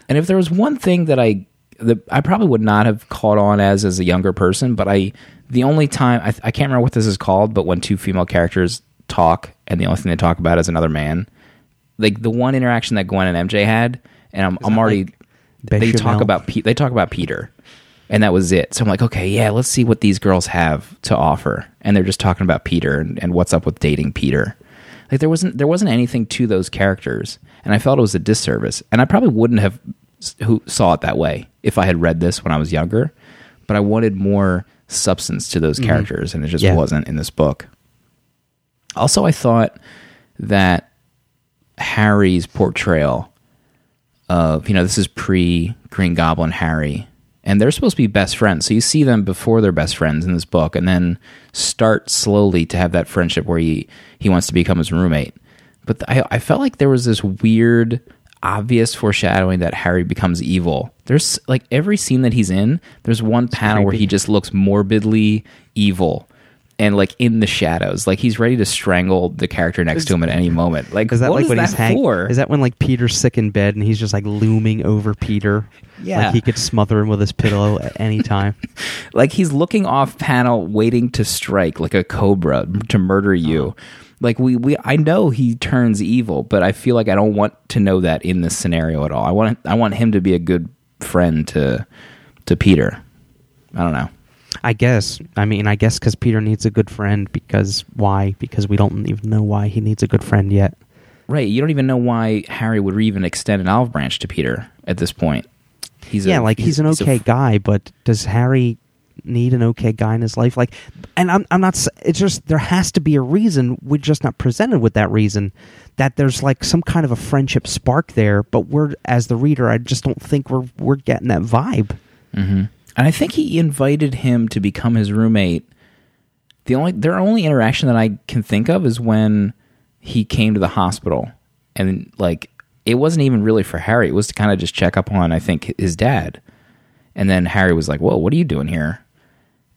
And if there was one thing that I, that I probably would not have caught on as as a younger person, but I, the only time I, I can't remember what this is called, but when two female characters talk and the only thing they talk about is another man, like the one interaction that Gwen and MJ had, and I'm, I'm already, they Bechamel? talk about Pe- they talk about Peter, and that was it. So I'm like, okay, yeah, let's see what these girls have to offer, and they're just talking about Peter and, and what's up with dating Peter. Like there wasn't there wasn't anything to those characters, and I felt it was a disservice. And I probably wouldn't have who saw it that way if I had read this when I was younger. But I wanted more substance to those mm-hmm. characters, and it just Yeah. wasn't in this book. Also, I thought that Harry's portrayal of you know this is pre Green Goblin Harry, and they're supposed to be best friends. So you see them before they're best friends in this book, and then start slowly to have that friendship where he he wants to become his roommate. But I I felt like there was this weird, obvious foreshadowing that Harry becomes evil. There's like every scene that he's in, there's one panel where he just looks morbidly evil. And like in the shadows, like he's ready to strangle the character next to him at any moment. Like, Is that what like is when that he's hanging? for? Is that when like Peter's sick in bed and he's just like looming over Peter? Yeah. like he could smother him with his pillow at any time. like he's looking off panel waiting to strike like a cobra to murder you uh-huh. like we, we i know he turns evil but i feel like i don't want to know that in this scenario at all i want i want him to be a good friend to to peter i don't know I guess. I mean, I guess because Peter needs a good friend. Because why? Because we don't even know why he needs a good friend yet. right you don't even know why harry would even extend an olive branch to peter at this point he's yeah, a, like he's, an a okay f- guy, but does Harry need an okay guy in his life? Like, and I'm I'm not. It's just there has to be a reason. We're just not presented with that reason. That there's like some kind of a friendship spark there, but we're as the reader, I just don't think we're we're getting that vibe. Mm-hmm. And i think he invited him to become his roommate. The only their only interaction that i can think of is when he came to the hospital. And like it wasn't even really for harry. It was to kind of just check up on i think his dad. And then harry was like whoa what are you doing here?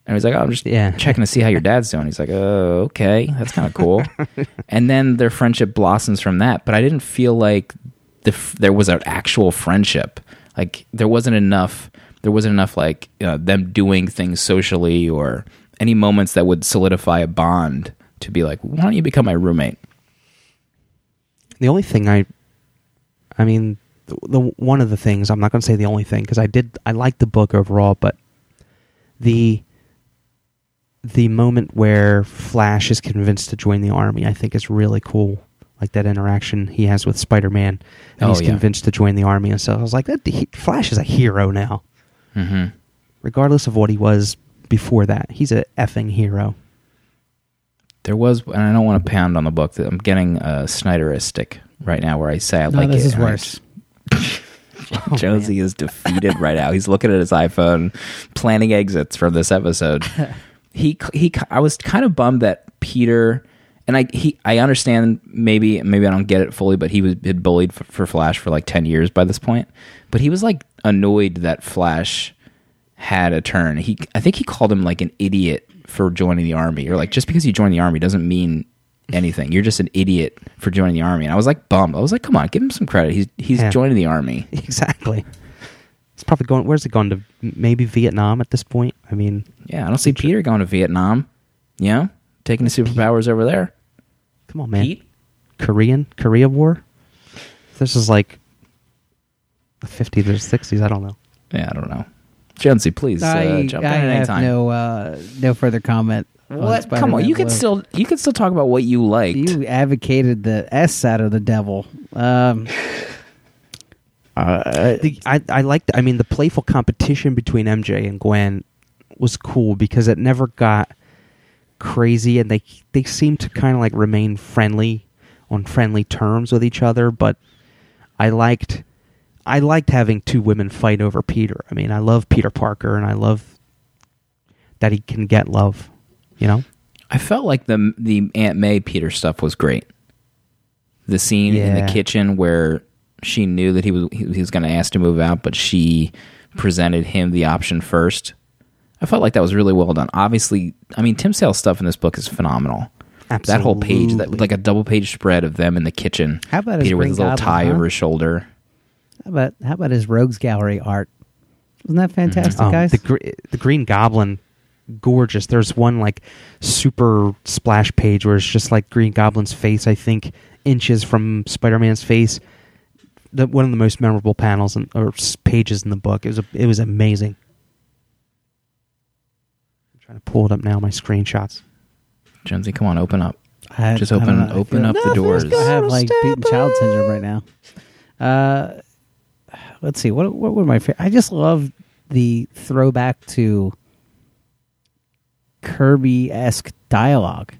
And he's like oh, i'm just Yeah. checking to see how your dad's doing. He's like oh okay. That's kind of cool. And then their friendship blossoms from that. But i didn't feel like the, there was an actual friendship. Like there wasn't enough there wasn't enough like you know, them doing things socially or any moments that would solidify a bond to be like why don't you become my roommate The only thing I, I mean, the, the one of the things I'm not going to say the only thing because I did I liked the book overall, but the the moment where Flash is convinced to join the army, I think is really cool. Like that interaction he has with Spider Man, and Oh, he's yeah. convinced to join the army and so I was like, that he, Flash is a hero now, mm-hmm. regardless of what he was before that. He's a effing hero. there was and i don't want to pound on the book that i'm getting uh, snyderistic right now where i say i No, like this it is and I worse. Jonesy is defeated right now. He's looking at his iPhone, planning exits from this episode. He he. I was kind of bummed that Peter and I. He I understand maybe maybe I don't get it fully, but he was had bullied for, for Flash for like ten years by this point. But he was like annoyed that Flash had a turn. He I think he called him like an idiot for joining the army, or like just because you join the army doesn't mean anything. You're just an idiot for joining the army. And I was like bummed. I was like, come on, give him some credit. He's he's Yeah. joining the army. Exactly. It's probably going. Where's it going to? Maybe Vietnam at this point. I mean, Yeah, I don't see Peter going to Vietnam. You know, taking the superpowers over there. come on, man. Pete? Korean Korea War. This is like the 50s or 60s. I don't know. Yeah, I don't know. Jonesy, please uh, I, jump I in at any have time. no uh, no further comment. on what? Come on, Spider-Man you can Blue. still you can still talk about what you liked. You advocated the S side of the devil. Um, The, I I liked. I mean, the playful competition between MJ and Gwen was cool because it never got crazy, and they they seemed to kind of like remain friendly on friendly terms with each other. But I liked I liked having two women fight over Peter. I mean, I love Peter Parker, and I love that he can get love. You know. I felt like the the Aunt May Peter stuff was great. The scene in the kitchen where she knew that he was he was going to ask to move out, but she presented him the option first. I felt like that was really well done. Obviously, I mean Tim Sale's stuff in this book is phenomenal. Absolutely. That whole page, that like a double page spread of them in the kitchen. How about Peter with his little tie over his shoulder? How about how about his Rogues Gallery art? Wasn't that fantastic, Oh, guys? the gr- the Green Goblin, gorgeous. There's one like super splash page where it's just like Green Goblin's face. I think inches from Spider-Man's face. The, one of the most memorable panels in, or pages in the book. It was a, it was amazing. I'm trying to pull it up now. My screenshots. Jonesy, come on, open up. I- Just open open up the doors. I have like beaten child syndrome right now. Uh, let's see. What what were my favorite. I just love the throwback to Kirby esque dialogue.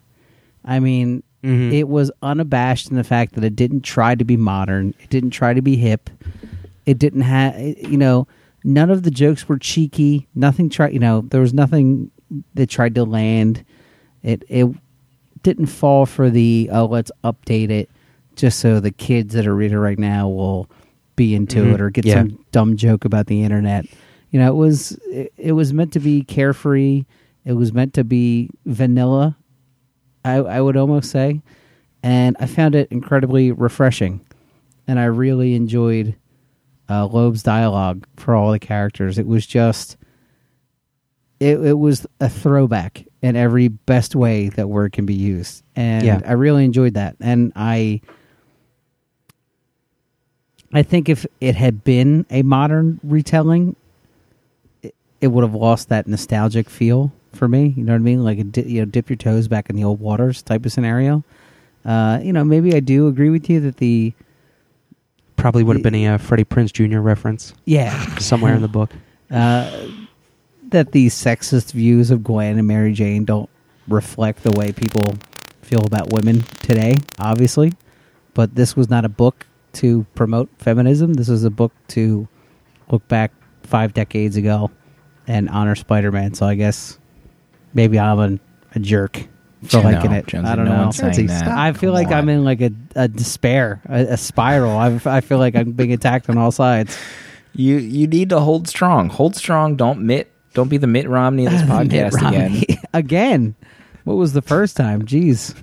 I mean, Mhm. it was unabashed in the fact that it didn't try to be modern. It didn't try to be hip. It didn't have, you know, none of the jokes were cheeky. Nothing tried, you know, there was nothing that tried to land. It it didn't fall for the oh let's update it just so the kids that are reading right now will be into Mhm. it or get Yeah. some dumb joke about the internet. You know, it was it, it was meant to be carefree. It was meant to be vanilla. I I would almost say, and I found it incredibly refreshing, and I really enjoyed uh, Loeb's dialogue for all the characters. It was just it, it was a throwback in every best way that word can be used and Yeah. i really enjoyed that and i i think if it had been a modern retelling it, it would have lost that nostalgic feel for me you know what i mean like a di- you know dip your toes back in the old waters type of scenario uh you know maybe i do agree with you that the Probably would have been a uh, Freddie Prinze Jr. reference yeah somewhere in the book. uh, that the sexist views of Gwen and Mary Jane don't reflect the way people feel about women today, obviously. But this was not a book to promote feminism. This is a book to look back five decades ago and honor Spider Man. So I guess maybe I'm a, a jerk for No, liking it. Jonesy, I don't no know. one's Jonesy, that. I feel Come like I'm in like a, a despair, a, a spiral. I, I feel like I'm being attacked on all sides. You you need to hold strong. Hold strong. Don't Mitt. Don't be the Mitt Romney of this podcast again. Again. What was the first time? Jeez.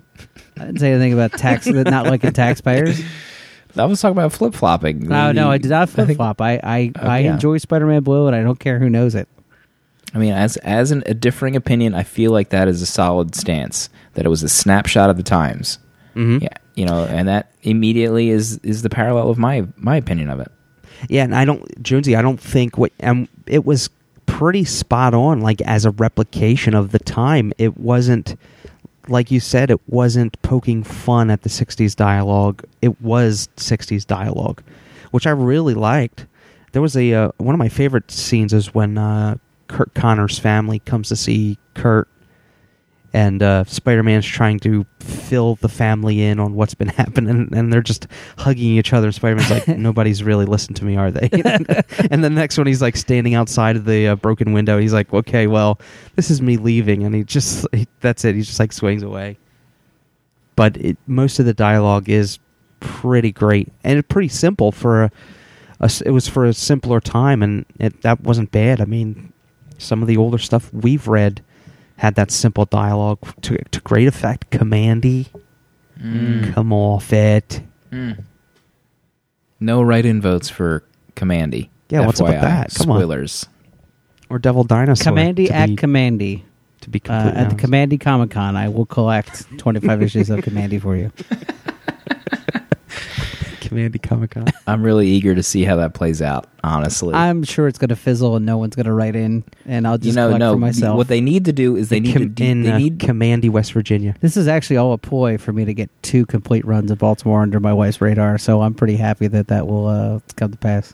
I didn't say anything about tax, not liking taxpayers. I was talking about flip flopping. No, no, I did not flip flop. I, I, I yeah. enjoy Spider Man Blue, and I don't care who knows it. I mean, as as an, a differing opinion, I feel like that is a solid stance. That it was a snapshot of the times. Mhm. Yeah, you know, and that immediately is is the parallel of my my opinion of it. Yeah, and I don't, Jonesy. I don't think what um, it was pretty spot on. Like as a replication of the time, it wasn't like you said. It wasn't poking fun at the '60s dialogue. It was '60s dialogue, which I really liked. There was a uh, one of my favorite scenes is when uh, Curt Connors' family comes to see Curt, and uh, Spider-Man's trying to fill the family in on what's been happening, and they're just hugging each other. And Spider-Man's like, "Nobody's really listened to me, are they?" and the next one, he's like standing outside of the uh, broken window. He's like, "Okay, well, this is me leaving," and he just that's it. He just like swings away. But it, most of the dialogue is pretty great and it's pretty simple for a—it was for a simpler time, and it, that wasn't bad. I mean, some of the older stuff we've read had that simple dialogue to to great effect. Kamandi, come off it. No write-in votes for Kamandi. Yeah, what's up with that? Come on. Spoilers. Or Devil Dinosaur. Kamandi at be, Kamandi. to be Uh, at the honest. Kamandi Comic Con, I will collect 25 issues of Kamandi for you. Kamandi Comic Con. I'm really eager to see how that plays out. Honestly, I'm sure it's going to fizzle and no one's going to write in, and I'll just you know, collect no. for myself. What they need to do is they need to Com- do, in they uh, need Kamandi, West Virginia. This is actually all a ploy for me to get two complete runs of Baltimore under my wife's radar, so I'm pretty happy that that will uh, come to pass.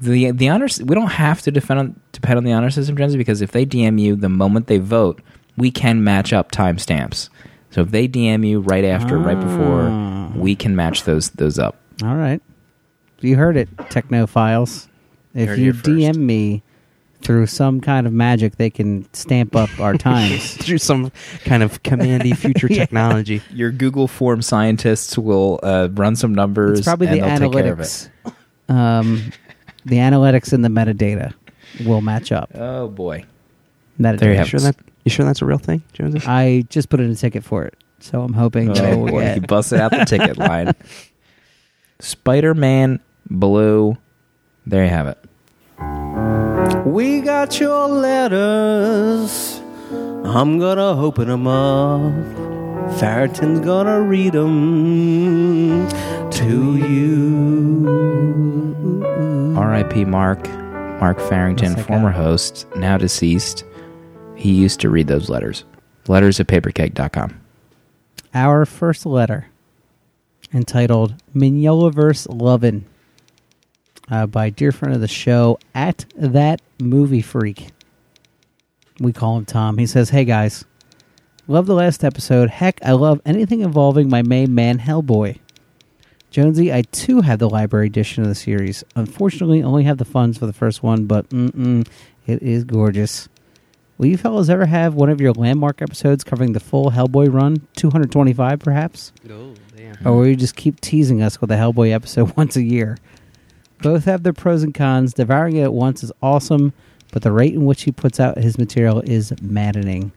the the honors. We don't have to defend on depend on the honor system, Jonesy, because if they DM you the moment they vote, we can match up timestamps. So if they DM you right after, right Ah. before, we can match those those up. All right. You heard it, Technophiles. If Heard it you first. DM me through some kind of magic, they can stamp up our times. Through some kind of Kamandi future Yeah. technology. Your Google form scientists will uh, run some numbers. It's probably and the they'll take care of it. analytics. Um, the analytics and the metadata will match up. Oh boy. Metadata. There you You have sure it. that you sure that's a real thing, Jonesy? I just put in a ticket for it, so I'm hoping that I Oh will boy, get. he busted out the ticket line. Spider Man Blue. There you have it. We got your letters. I'm gonna open them up. Farrington's gonna read them to you. R.I.P. Mark. Mark Farrington, former guy? host, now deceased. He used to read those letters. Letters at paperkeg.com. Our first letter, entitled Mignolaverse Lovin', uh, by dear friend of the show, at that movie freak. We call him Tom. He says, Hey guys, love the last episode. Heck, I love anything involving my main man, Hellboy. Jonesy, I too have the library edition of the series. Unfortunately, only have the funds for the first one, but mm-mm, it is gorgeous. Will you fellas ever have one of your landmark episodes covering the full Hellboy run, 225 perhaps? Damn. Or oh, will you just keep teasing us with a Hellboy episode once a year? Both have their pros and cons. Devouring it at once is awesome, but the rate in which he puts out his material is maddening.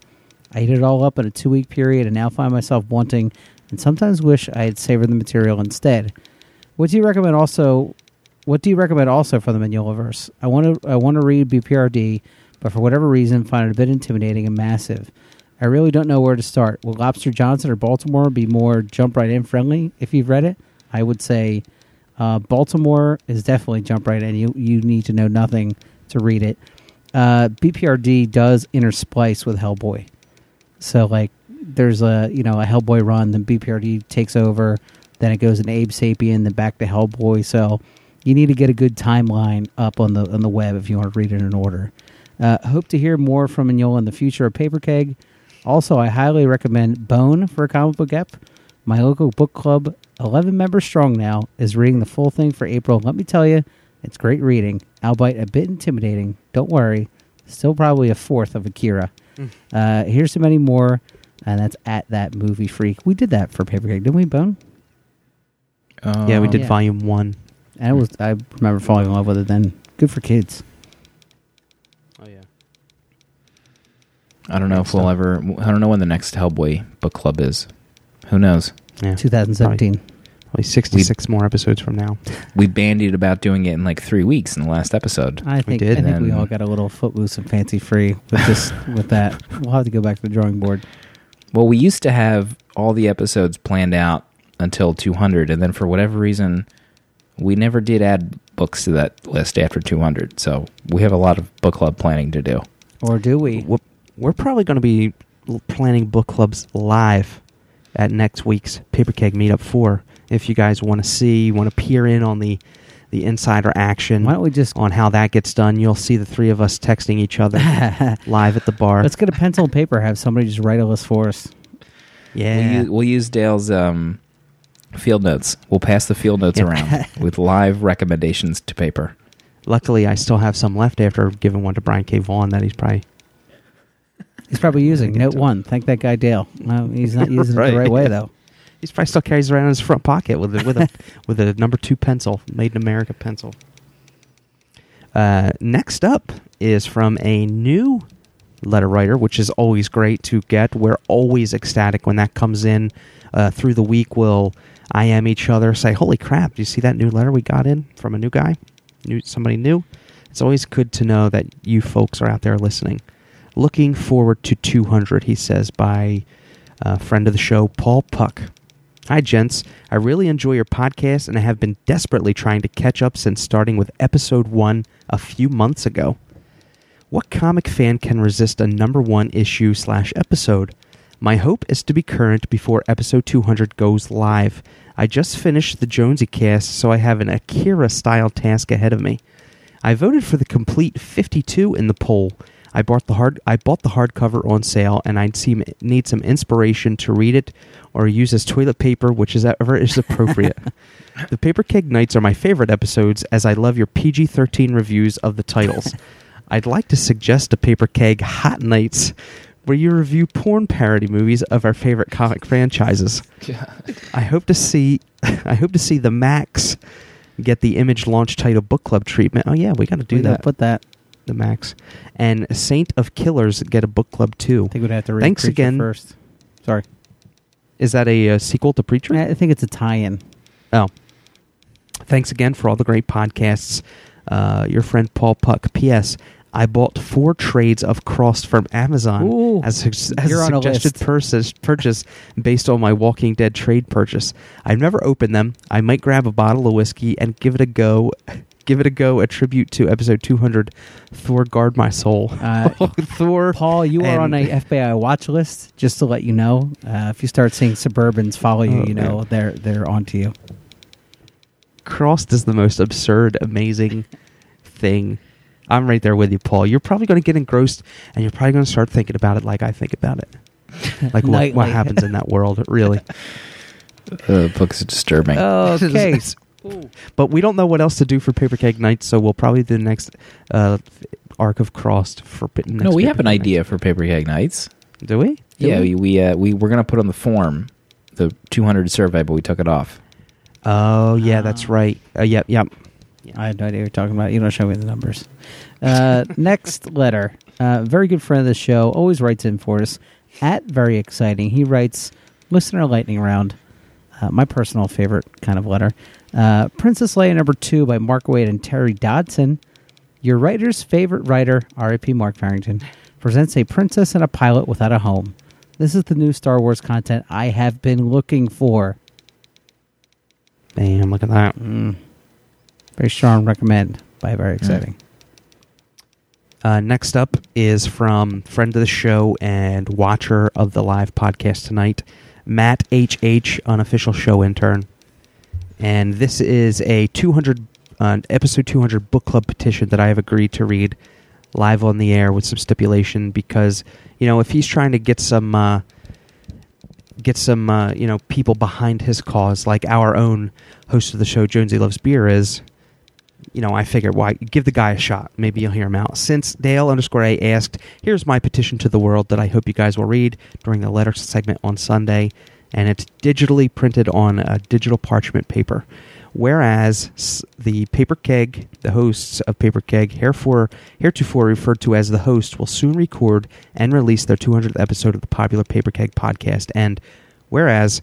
I ate it all up in a two week period and now find myself wanting and sometimes wish I had savored the material instead. What do you recommend also what do you recommend also for the Mignolaverse? I want to I want to read BPRD, but for whatever reason find it a bit intimidating and massive. I really don't know where to start. Will Lobster Johnson or Baltimore be more jump right in friendly? If you've read it, I would say uh, Baltimore is definitely jump right in. You you need to know nothing to read it. Uh, BPRD does intersplice with Hellboy, so like there's a you know a Hellboy run, then BPRD takes over, then it goes into Abe Sapien, then back to Hellboy. So you need to get a good timeline up on the on the web if you want to read it in order. Uh, hope to hear more from Mignola in the future of Paper Keg. Also, I highly recommend Bone for a comic book app. My local book club, 11 members strong now, is reading the full thing for April. Let me tell you, it's great reading, albeit a bit intimidating. Don't worry, still probably a fourth of Akira. Uh, here's so many more, and that's at that movie freak. We did that for Paper Keg, didn't we, Bone? yeah, we did yeah. volume one. And it was I remember falling in love with it then. Good for kids. Oh yeah. I don't know if we'll ever. I don't know when the next Hellboy book club is. Who knows? Yeah. 2017. Probably 66 more episodes from now. We bandied about doing it in like three weeks in the last episode. I think did. I think we all got a little footloose and fancy free with this with that. We'll have to go back to the drawing board. Well, we used to have all the episodes planned out until 200, and then for whatever reason, we never did add books to that list after 200. So we have a lot of book club planning to do. Or do we? We're, we're probably going to be planning book clubs live at next week's Paper Keg Meetup 4. If you guys want to see, want to peer in on the, the insider action Why don't we just on how that gets done, you'll see the three of us texting each other live at the bar. let's get a pencil and paper. Have somebody just write a list for us. yeah. We'll, use, we'll use Dale's um, field notes. We'll pass the field notes Yeah. around with live recommendations to paper. Luckily, I still have some left after giving one to Brian K. Vaughan that he's probably. He's probably using note one. Thank that guy Dale. No, he's not using it the right way though. He's probably still carries around in his front pocket with a, with a with a number two pencil, made in America pencil. Uh, next up is from a new letter writer, which is always great to get. We're always ecstatic when that comes in uh, through the week. We'll IM each other, say, "Holy crap! Do you see that new letter we got in from a new guy, new somebody new?" It's always good to know that you folks are out there listening. Looking forward to 200, he says, by uh, friend of the show, Paul Puck. Hi, gents. I really enjoy your podcast, and I have been desperately trying to catch up since starting with episode one a few months ago. What comic fan can resist a number one issue slash episode? My hope is to be current before episode 200 goes live. I just finished the Jonesy cast, so I have an Akira style task ahead of me. I voted for the complete 52 in the poll. I bought the hard I bought the hardcover on sale and I seem need some inspiration to read it or use as toilet paper, which is ever is appropriate. the Paper Keg Nights are my favorite episodes as I love your PG-13 reviews of the titles. I'd like to suggest a paper keg Hot Nights where you review porn parody movies of our favorite comic franchises. Yeah. I hope to see I hope to see the Maxx get the image launch title book club treatment. Oh yeah, we got to do We that. Put that. The Maxx and Saint of Killers get a book club too. I think we'd have to read Thanks Preacher again. first. Sorry. Is that a, uh sequel to Preacher? I think it's a tie-in. Oh. Thanks again for all the great podcasts. Uh, your friend Paul Puck. P.S. I bought four trades of Crossed from Amazon Ooh. as, a- as You're a on a suggested list. purchase, purchase based on my Walking Dead trade purchase. I've never opened them. I might grab a bottle of whiskey and give it a go. Give it a go. A tribute to episode 200. Thor, guard my soul. Uh, Thor. Paul, you are on a FBI watch list. Just to let you know, uh, if you start seeing Suburbans follow you, Oh, you know man. they're they're onto you. Crossed is the most absurd, amazing thing. I'm right there with you, Paul. You're probably going to get engrossed, and you're probably going to start thinking about it like I think about it. Like what, what happens in that world, really. The book's disturbing. Okay. But we don't know what else to do for Paper Keg Nights, so we'll probably do the next uh, arc of Crossed for next no, we have an Keg idea for Paper Keg Nights. Nights. Do we? Do Yeah, we? we we, uh, we we're gonna put on the form the 200 survey, but we took it off. Oh, yeah, that's Ah. right. Uh, yep, yep. I had no idea what you're talking about. You don't show me the numbers. Uh, next letter. Uh, very good friend of the show. Always writes in for us. At very exciting. He writes, listener lightning round. Uh, my personal favorite kind of letter. Uh, Princess Leia number two by Mark Waid and Terry Dodson. Your writer's favorite writer, R.I.P. Mark Farrington, presents a princess and a pilot without a home. This is the new Star Wars content I have been looking for. Damn, look at that. Mm. Very strong recommend by very exciting. Uh, next up is from friend of the show and watcher of the live podcast tonight, Matt HH, unofficial show intern. And this is a 200 uh, episode 200 book club petition that I have agreed to read live on the air with some stipulation because you know if he's trying to get some uh, get some uh, you know people behind his cause like our own host of the show Jonesy Loves Beer is you know, I figured, why give the guy a shot? Maybe you'll hear him out. Since Dale underscore A asked, here's my petition to the world that I hope you guys will read during the letter segment on Sunday, and it's digitally printed on a digital parchment paper. Whereas the Paper Keg, the hosts of Paper Keg, heretofore, heretofore referred to as the host, will soon record and release their 200th episode of the popular Paper Keg podcast. And whereas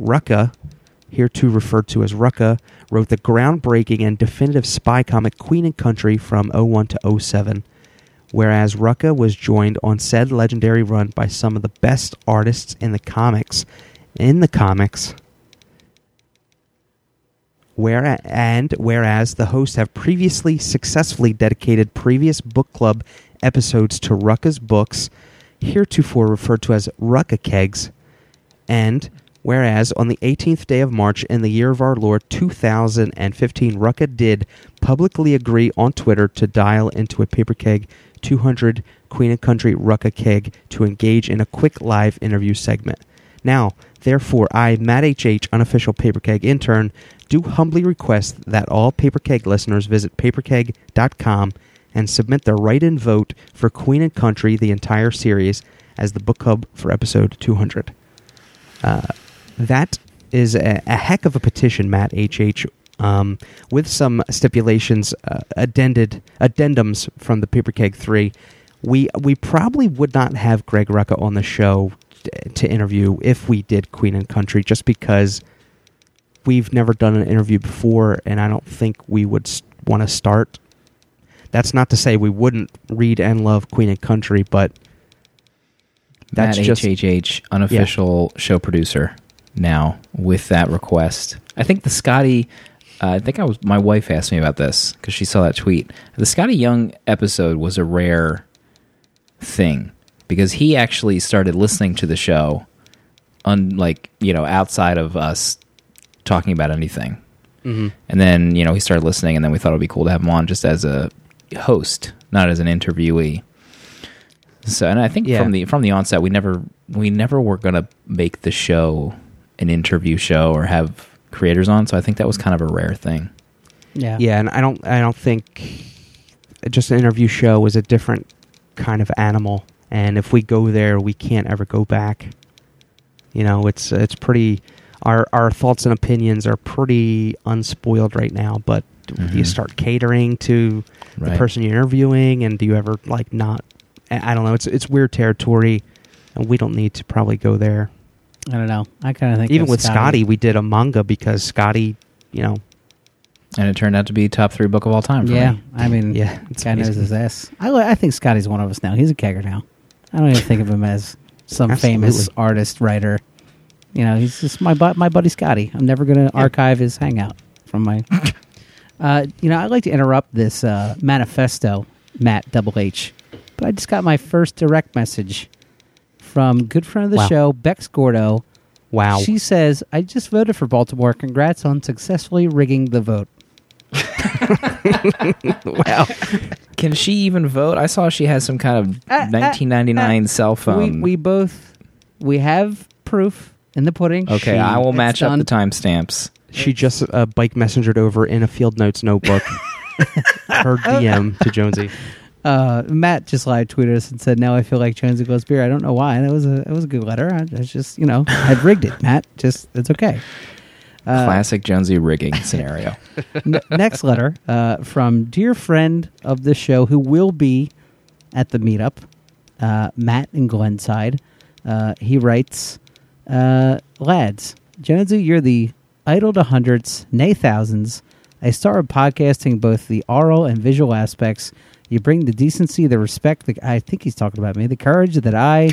Rucka, hereto referred to as Rucka, wrote the groundbreaking and definitive spy comic Queen and Country from 01 to 07, whereas Rucka was joined on said legendary run by some of the best artists in the comics. In the comics. Where, and whereas the hosts have previously successfully dedicated previous book club episodes to Rucka's books, heretofore referred to as Rucka Kegs, and whereas on the 18th day of March in the year of our Lord 2015, Rucka did publicly agree on Twitter to dial into a paper keg 200 Queen and Country Rucka keg to engage in a quick live interview segment. Now, therefore, I, Matt HH, unofficial paper keg intern, do humbly request that all paper keg listeners visit paperkeg.com and submit their write-in vote for Queen and Country, the entire series, as the book club for episode 200. Uh, that is a, a heck of a petition, Matt HH, um, with some stipulations, uh, addended addendums from the Paper Keg Three. We we probably would not have Greg Rucka on the show to interview if we did Queen and Country, just because we've never done an interview before, and I don't think we would want to start. That's not to say we wouldn't read and love Queen and Country, but that's Matt just HHH, unofficial show producer now with that request. I think the Skottie. Uh, I think I was. My wife asked me about this because she saw that tweet. The Skottie Young episode was a rare thing because he actually started listening to the show, unlike you know, outside of us talking about anything. Mhm. And then you know he started listening, and then we thought it'd be cool to have him on just as a host, not as an interviewee. So, and I think Yeah. from the from the onset, we never we never were gonna make the show an interview show or have creators on. So I think that was kind of a rare thing. Yeah. Yeah, and I don't I don't think just an interview show is a different kind of animal, and if we go there, we can't ever go back. You know, it's it's pretty. Our our thoughts and opinions are pretty unspoiled right now. But do you mm-hmm. start catering to the person you're interviewing, and do you ever like not? I I don't know. It's it's weird territory, and we don't need to probably go there. I don't know. I kind of think Even with Skottie, we did a manga because Skottie, you know, and it turned out to be top three book of all time. For Yeah, me. I mean, Yeah, it's guy knows his ass. I, I think Skottie's one of us now. He's a kegger now. I don't even think of him as some famous artist writer. You know, he's just my bu- my buddy Skottie. I'm never going to archive his hangout from my. uh, you know, I'd like to interrupt this uh, manifesto, Matt Double H, but I just got my first direct message from good friend of the Wow. show, Bex Gordo. wow. She says, "I just voted for Baltimore. Congrats on successfully rigging the vote." wow. Can she even vote? I saw she has some kind of Uh, uh, 1999 cell phone. We, we both we have proof in the pudding. okay, she- I will It's match up done. the timestamps. She just uh, bike messengered over in a field notes notebook her DM to Jonesy. Uh, Matt just live tweeted us and said, "Now I feel like Jonesy Goes beer." I don't know why. That was a it was a good letter. I, I just you know I rigged it, Matt. Just it's okay. Uh, Classic Jonesy rigging scenario. N- next letter uh, from dear friend of the show who will be at the meetup, uh, Matt in Glenside. Uh, he writes, uh, "Lads, Jonesy, you're the idol to hundreds, nay thousands. I started podcasting both the oral and visual aspects. You bring the decency, the respect. The, I think he's talking about me. The courage that I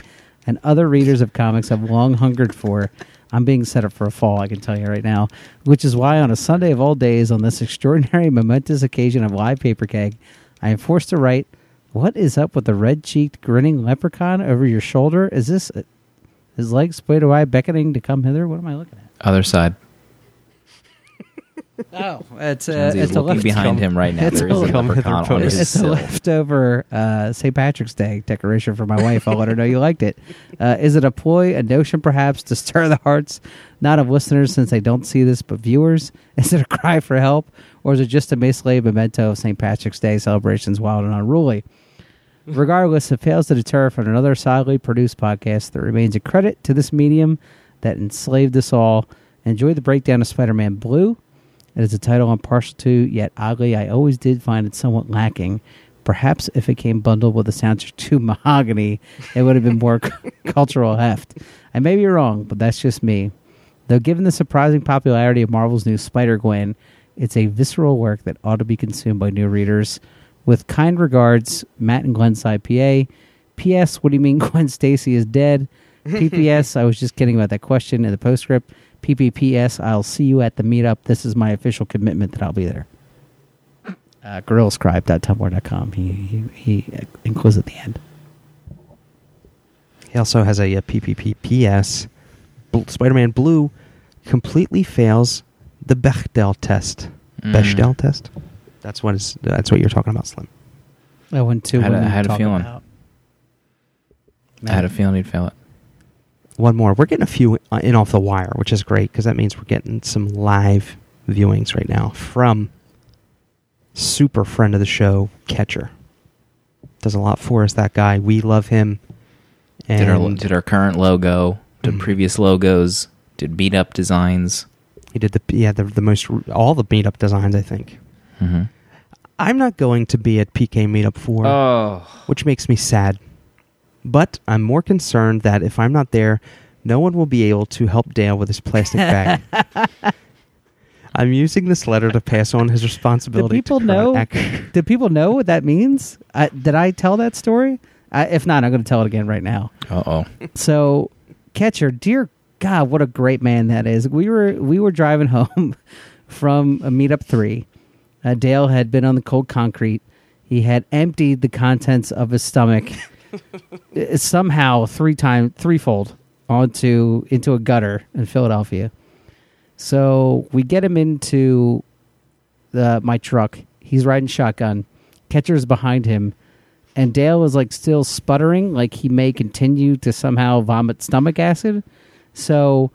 and other readers of comics have long hungered for. I'm being set up for a fall, I can tell you right now. Which is why, on a Sunday of all days, on this extraordinary, momentous occasion of live paper keg, I am forced to write, "What is up with the red-cheeked, grinning leprechaun over your shoulder? Is this uh, his legs splayed away, beckoning to come hither? What am I looking at? Other side. Oh, it's a is it's a looking left- behind him right now. It's There a is a leprechaun on his It's a sill. leftover uh, St. Patrick's Day decoration for my wife. I'll let her know you liked it. Uh, is it a ploy, a notion perhaps to stir the hearts, not of listeners since they don't see this, but viewers? Is it a cry for help, or is it just a mislaid memento of St. Patrick's Day celebrations wild and unruly? Regardless, it fails to deter from another solidly produced podcast that remains a credit to this medium that enslaved us all. Enjoy the breakdown of Spider Man Blue. It is a title I'm partial to, yet oddly, I always did find it somewhat lacking. Perhaps if it came bundled with the soundtrack to Mahogany, it would have been more cultural heft. I may be wrong, but that's just me. Though, given the surprising popularity of Marvel's new Spider Gwen, it's a visceral work that ought to be consumed by new readers. With kind regards, Matt and Glenside, PA. P.S. What do you mean Gwen Stacy is dead? P.P.S. I was just kidding about that question in the postscript. P.P.P.S. I'll see you at the meetup. This is my official commitment that I'll be there. Uh, GorillaScribe.tumblr.com. He, he, he includes at the end. He also has a, uh PPPPS. Spider-Man Blue completely fails the Bechdel test. Mm. Bechdel test. That's what is. That's what you're talking about, Slim. I went to I had a- when we I had a feeling. about- I had a feeling he'd fail it. One more. We're getting a few uh, in off the wire, which is great because that means we're getting some live viewings right now from super friend of the show, Catcher. Does a lot for us. That guy, we love him. And Did our did our current logo, did Mhm. previous logos, did beat up designs. he did the yeah the, the most all the beat up designs. I think. Mm-hmm. I'm not going to be at PK Meetup four. Oh, which makes me sad. But I'm more concerned that if I'm not there, no one will be able to help Dale with his plastic bag. I'm using this letter to pass on his responsibility. Do responsibility. people to know? Chronic. Do people know what that means? I, did I tell that story? I, if not, I'm going to tell it again right now. uh oh. So, Catcher, dear God, what a great man that is. We were we were driving home from a meetup three. Uh, Dale had been on the cold concrete. He had emptied the contents of his stomach somehow three time threefold onto into a gutter in Philadelphia. So we get him into the my truck. He's riding shotgun. Catcher's behind him, and Dale is like still sputtering, like he may continue to somehow vomit stomach acid. So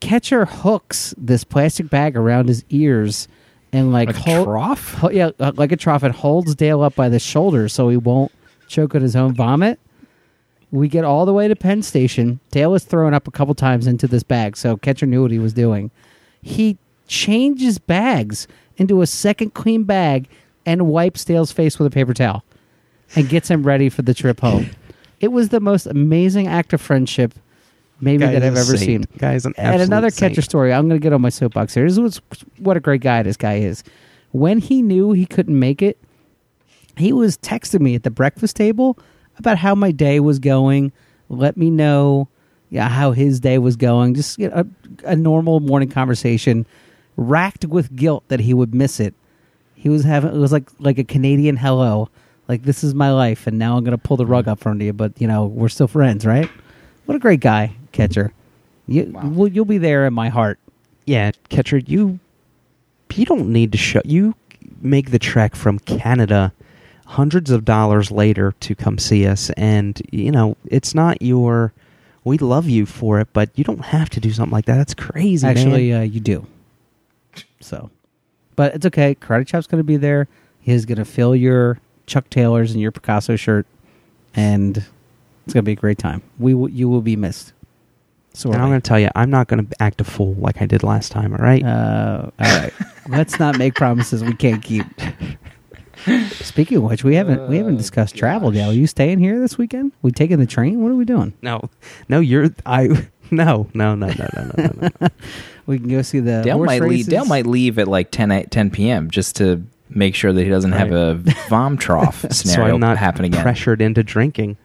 Catcher hooks this plastic bag around his ears and like, Like a hold- trough? yeah, uh, like a trough, and holds Dale up by the shoulders so he won't choke on his own vomit. We get all the way to Penn Station. Dale was thrown up a couple times into this bag, so Catcher knew what he was doing. He changes bags into a second clean bag and wipes Dale's face with a paper towel and gets him ready for the trip home. It was the most amazing act of friendship maybe Guy that is I've ever saint. seen. Guy's an and another absolute catcher story. I'm going to get on my soapbox here. This is what's, what a great guy this guy is. When he knew he couldn't make it, he was texting me at the breakfast table about how my day was going. Let me know, yeah, how his day was going. Just you know, a, a normal morning conversation. Racked with guilt that he would miss it. He was having it was like like a Canadian hello. Like this is my life, and now I'm gonna pull the rug up from you. But you know we're still friends, right? What a great guy, catcher. You, well, you'll be there in my heart. Yeah, catcher, you you don't need to show. You make the trek from Canada hundreds of dollars later to come see us, and you know it's not your. We love you for it, but you don't have to do something like that. That's crazy, Actually, man. uh, you do. So, but it's okay. Karate Chop's going to be there. He's going to fill your Chuck Taylors and your Picasso shirt, and it's going to be a great time. We will, you will be missed. So and I'm going to tell you, I'm not going to act a fool like I did last time. All right. Uh, all right. Let's not make promises we can't keep. Speaking of which, we haven't we haven't oh, discussed travel yet. Are you staying here this weekend? We taking the train? What are we doing? no, no, you're I. No, no, no, no, no, no, no, no. We can go see the Dale horse might leave. Dale might leave at like 10, eh, 10 p.m. just to make sure that he doesn't have a vom trough so scenario I'm not happen again. pressured into drinking.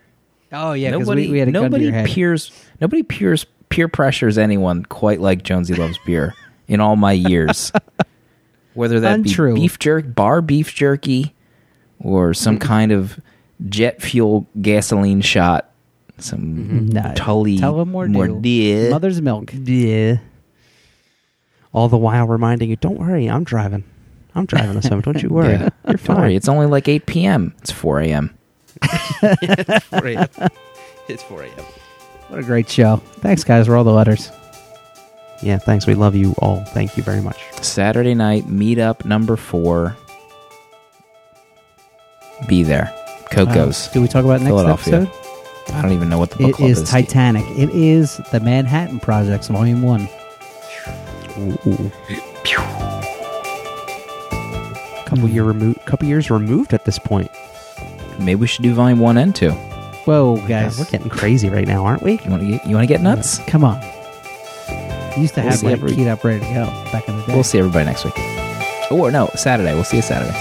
Oh yeah, because nobody, we, we had a gun to nobody your head. peers, nobody peers peer pressures anyone quite like Jonesy loves beer. In all my years, whether that Untrue. be beef jerk, bar beef jerky, or some kind of jet fuel gasoline shot, some mm-hmm. Nah, Tully tell him more Mordier. Mother's milk. Yeah. All the while reminding you, don't worry, I'm driving. I'm driving us home. Don't you worry. Yeah. You're Don't fine. worry, it's only like 8 p.m. It's 4 a.m. It's 4 a.m. What a great show. Thanks, guys, for all the letters. Yeah, thanks. We love you all. Thank you very much. Saturday night meetup number four. Be there. Coco's. Uh, do we talk about next episode? I don't even know what the book It club is It is Titanic. It is the Manhattan Projects, Volume One. Couple year remo- couple years removed at this point. Maybe we should do volume one and two. Whoa, God, guys! we're getting crazy right now, aren't we? You want to get you want to get nuts? Come on. You used to We'll have like every- keyed up, ready to go back in the day. We'll see everybody next week. Or no, Saturday. We'll see you Saturday.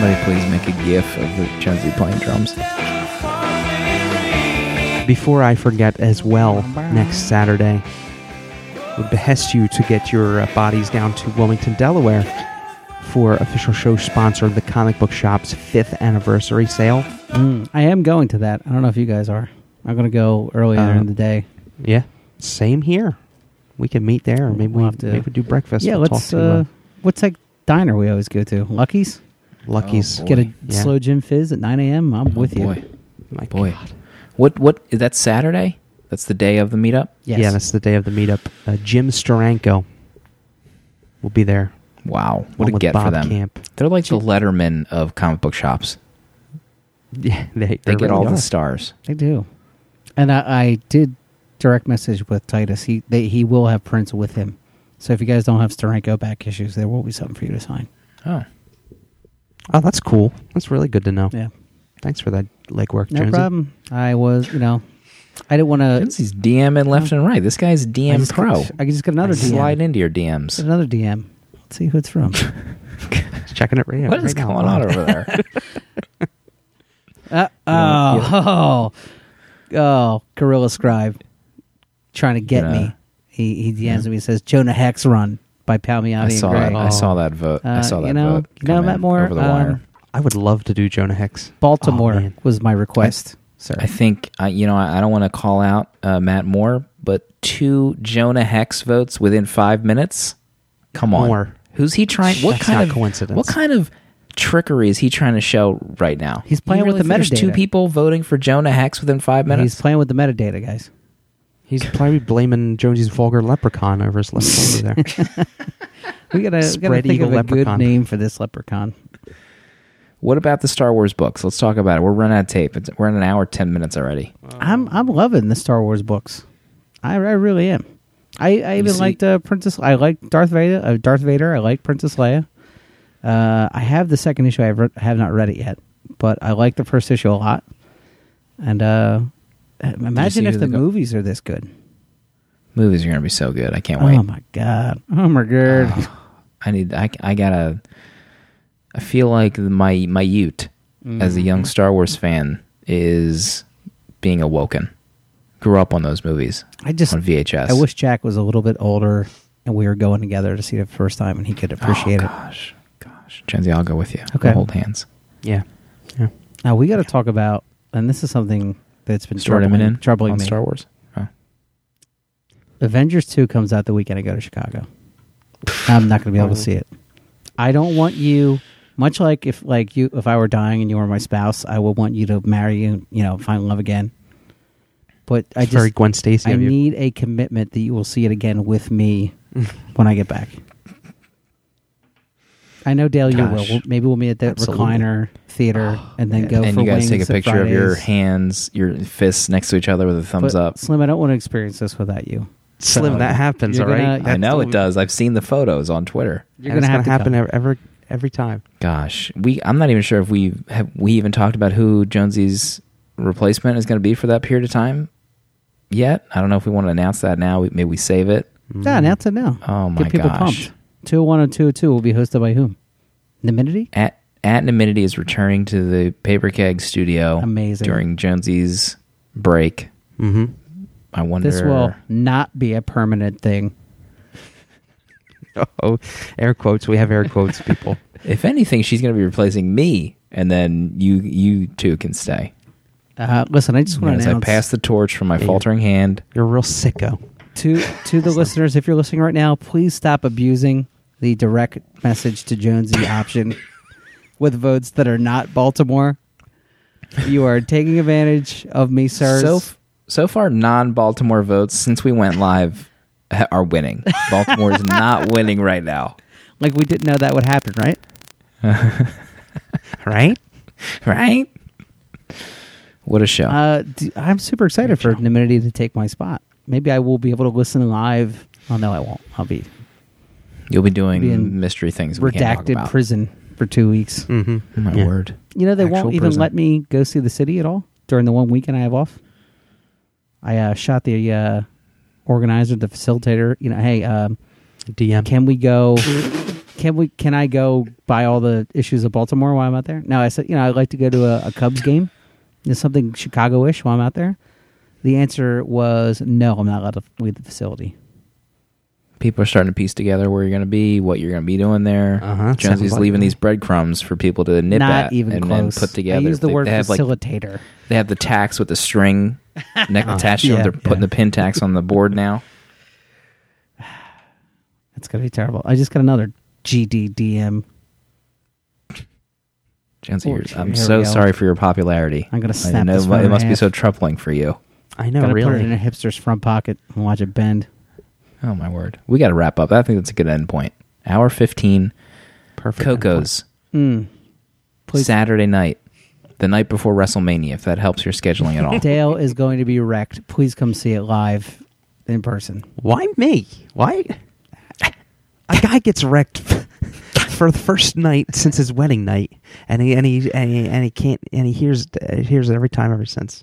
Somebody please make a gif of the Jonesy playing drums. Before I forget as well, next Saturday, would behest you to get your uh, bodies down to Wilmington, Delaware for official show sponsor, the Comic Book Shop's fifth anniversary sale. Mm, I am going to that. I don't know if you guys are. I'm going to go earlier Uh, in the day. Yeah, same here. We can meet there, or maybe We'll we have to- maybe do breakfast. yeah, We'll let's. talk to Uh, what's that diner we always go to? Lucky's. Lucky's. Oh, Get a Yeah. slow gin fizz at 9 a.m. I'm with you. Boy, My boy. God. What what is that Saturday? That's the day of the meetup. Yes. Yeah, that's the day of the meetup. Uh, Jim Steranko will be there. Wow, what along a get Bob for them. Camp. They're like the Letterman of comic book shops. Yeah, they, They they get really all are. the stars. They do. And I, I did direct message with Titus. He they, he will have prints with him. So if you guys don't have Steranko back issues, there will be something for you to sign. Oh, Oh, that's cool. That's really good to know. Yeah. Thanks for that legwork, No Jonesy. problem. I was, you know, I didn't want to. Jonesy's DMing left and right. This guy's DM pro. I can just get another DM. Slide into your DMs. Get another DM. Let's see who it's from. checking it right, What right is now. going on over there? Uh, oh, oh, oh, Gorilla Scribe trying to get Yeah. me. He he DMs me and says Jonah Hex Run by Palmiotti I saw and that. Gray. I saw that vote. I Uh, saw that you know- vote. you know, Matt Moore, over the um, wire. I would love to do Jonah Hex. Baltimore Oh, was my request, sir. I think I, you know I, I don't want to call out uh, Matt Moore, but two Jonah Hex votes within five minutes. Come on, Moore. who's he trying? What That's kind not of coincidence. What kind of trickery is he trying to show right now? He's playing You with the think there's Two people voting for Jonah Hex within five minutes. He's playing with the metadata, guys. He's probably blaming Jonesy's vulgar leprechaun over his left over there. We gotta, we gotta Spread think eagle of a good name for this leprechaun. what about the Star Wars books? Let's talk about it. We're running out of tape. It's, we're in an hour ten minutes already. I'm I'm loving the Star Wars books. I, I really am. I, I even see- liked uh, Princess. I like Darth Vader. Uh, Darth Vader. I like Princess Leia. Uh, I have the second issue. I have, re- have not read it yet, but I like the first issue a lot. And uh, imagine if who the go- movies are this good. Movies are going to be so good. I can't wait. Oh my god! Oh my god! I need. I, I gotta. I feel like my my Ute as a Mm-hmm. young Star Wars fan is being awoken. Grew up on those movies I just on VHS. I wish Jack was a little bit older and we were going together to see it the first time and he could appreciate oh, it. Gosh, gosh, Jonesy, I'll go with you. Okay. We'll hold hands. yeah. Yeah. Now we got to talk about, and this is something that's been Start troubling, in troubling on me. Star Wars. Oh. Avengers 2 comes out the weekend I go to Chicago. I'm not going to be able to see it. I don't want you much like if like you if I were dying and you were my spouse, I would want you to marry you, you know, find love again. But I It's very just Gwen Stacy I of you. need a commitment that you will see it again with me when I get back. I know Dale, you will. Gosh. We'll- Maybe we'll meet at the Absolutely. recliner theater oh, and then go and for you guys wings take a at picture of your Fridays. hands, your fists next to each other with a thumbs But, up. Slim, I don't want to experience this without you. Slim, So, that happens, you're all right? gonna- I know That's it does. I've seen the photos on Twitter. You're and gonna it's have to happen come. every, every every time. Gosh, we I'm not even sure if we have we even talked about who Jonesy's replacement is going to be for that period of time yet. I don't know if we want to announce that now. We- Maybe we save it. Yeah, announce it now. Oh my Get people gosh. pumped. 201 and 202 will be hosted by whom? Nimidity? At At Nimidity is returning to the Paper Keg studio. Amazing. during Jonesy's break. Mm-hmm. I wonder. This will not be a permanent thing. Oh, air quotes. We have air quotes, people. if anything, she's going to be replacing me, and then you you two can stay. Uh, listen, I just want As to I pass the torch from my faltering hand. You're a real sicko. To to the listeners, if you're listening right now, please stop abusing the direct message to Jonesy option with votes that are not Baltimore. You are taking advantage of me, sir. So f- so far, non-Baltimore votes since we went live are winning. Baltimore is not winning right now. like we didn't know that would happen, right? Right? Right? What a show! Uh, d- I'm super excited for Nimidity to take my spot. Maybe I will be able to listen live. Oh no, I won't. I'll be You'll be doing be in mystery things. We can't talk redacted about. prison for two weeks. Mm-hmm. Oh, my word. You know, they Actual won't even prison. let me go see the city at all during the one weekend I have off. I uh, shot the uh, organizer, the facilitator. You know, hey, um, DM. can we go? Can we? Can I go buy all the issues of Baltimore while I'm out there? No, I said, you know, I'd like to go to a, a Cubs game. There's something Chicago-ish while I'm out there. The answer was no. I'm not allowed to leave the facility. People are starting to piece together where you're going to be, what you're going to be doing there. Uh-huh. Jonesy's like leaving these breadcrumbs for people to nip not at even and close. then put together. I use the they, word they have like facilitator. they have the tacks with the string neck attached to Yeah, them. They're putting yeah. the pin tacks on the board now. It's gonna be terrible. I just got another GDDM. Jonesy, Oh, I'm so sorry for your popularity. I'm gonna I snap know this it phone mu- it in must be so troubling for you. I know, Gotta really. put it in a hipster's front pocket and watch it bend. Oh my word, we got to wrap up. I think that's a good end point. Hour fifteen. Perfect. Coco's Mm. Please. Saturday night, the night before WrestleMania. If that helps your scheduling at all. Dale is going to be wrecked. Please come see it live in person. Why me? Why? A guy gets wrecked for the first night since his wedding night, and he and he and he, and he can't and he hears uh, hears it every time ever since.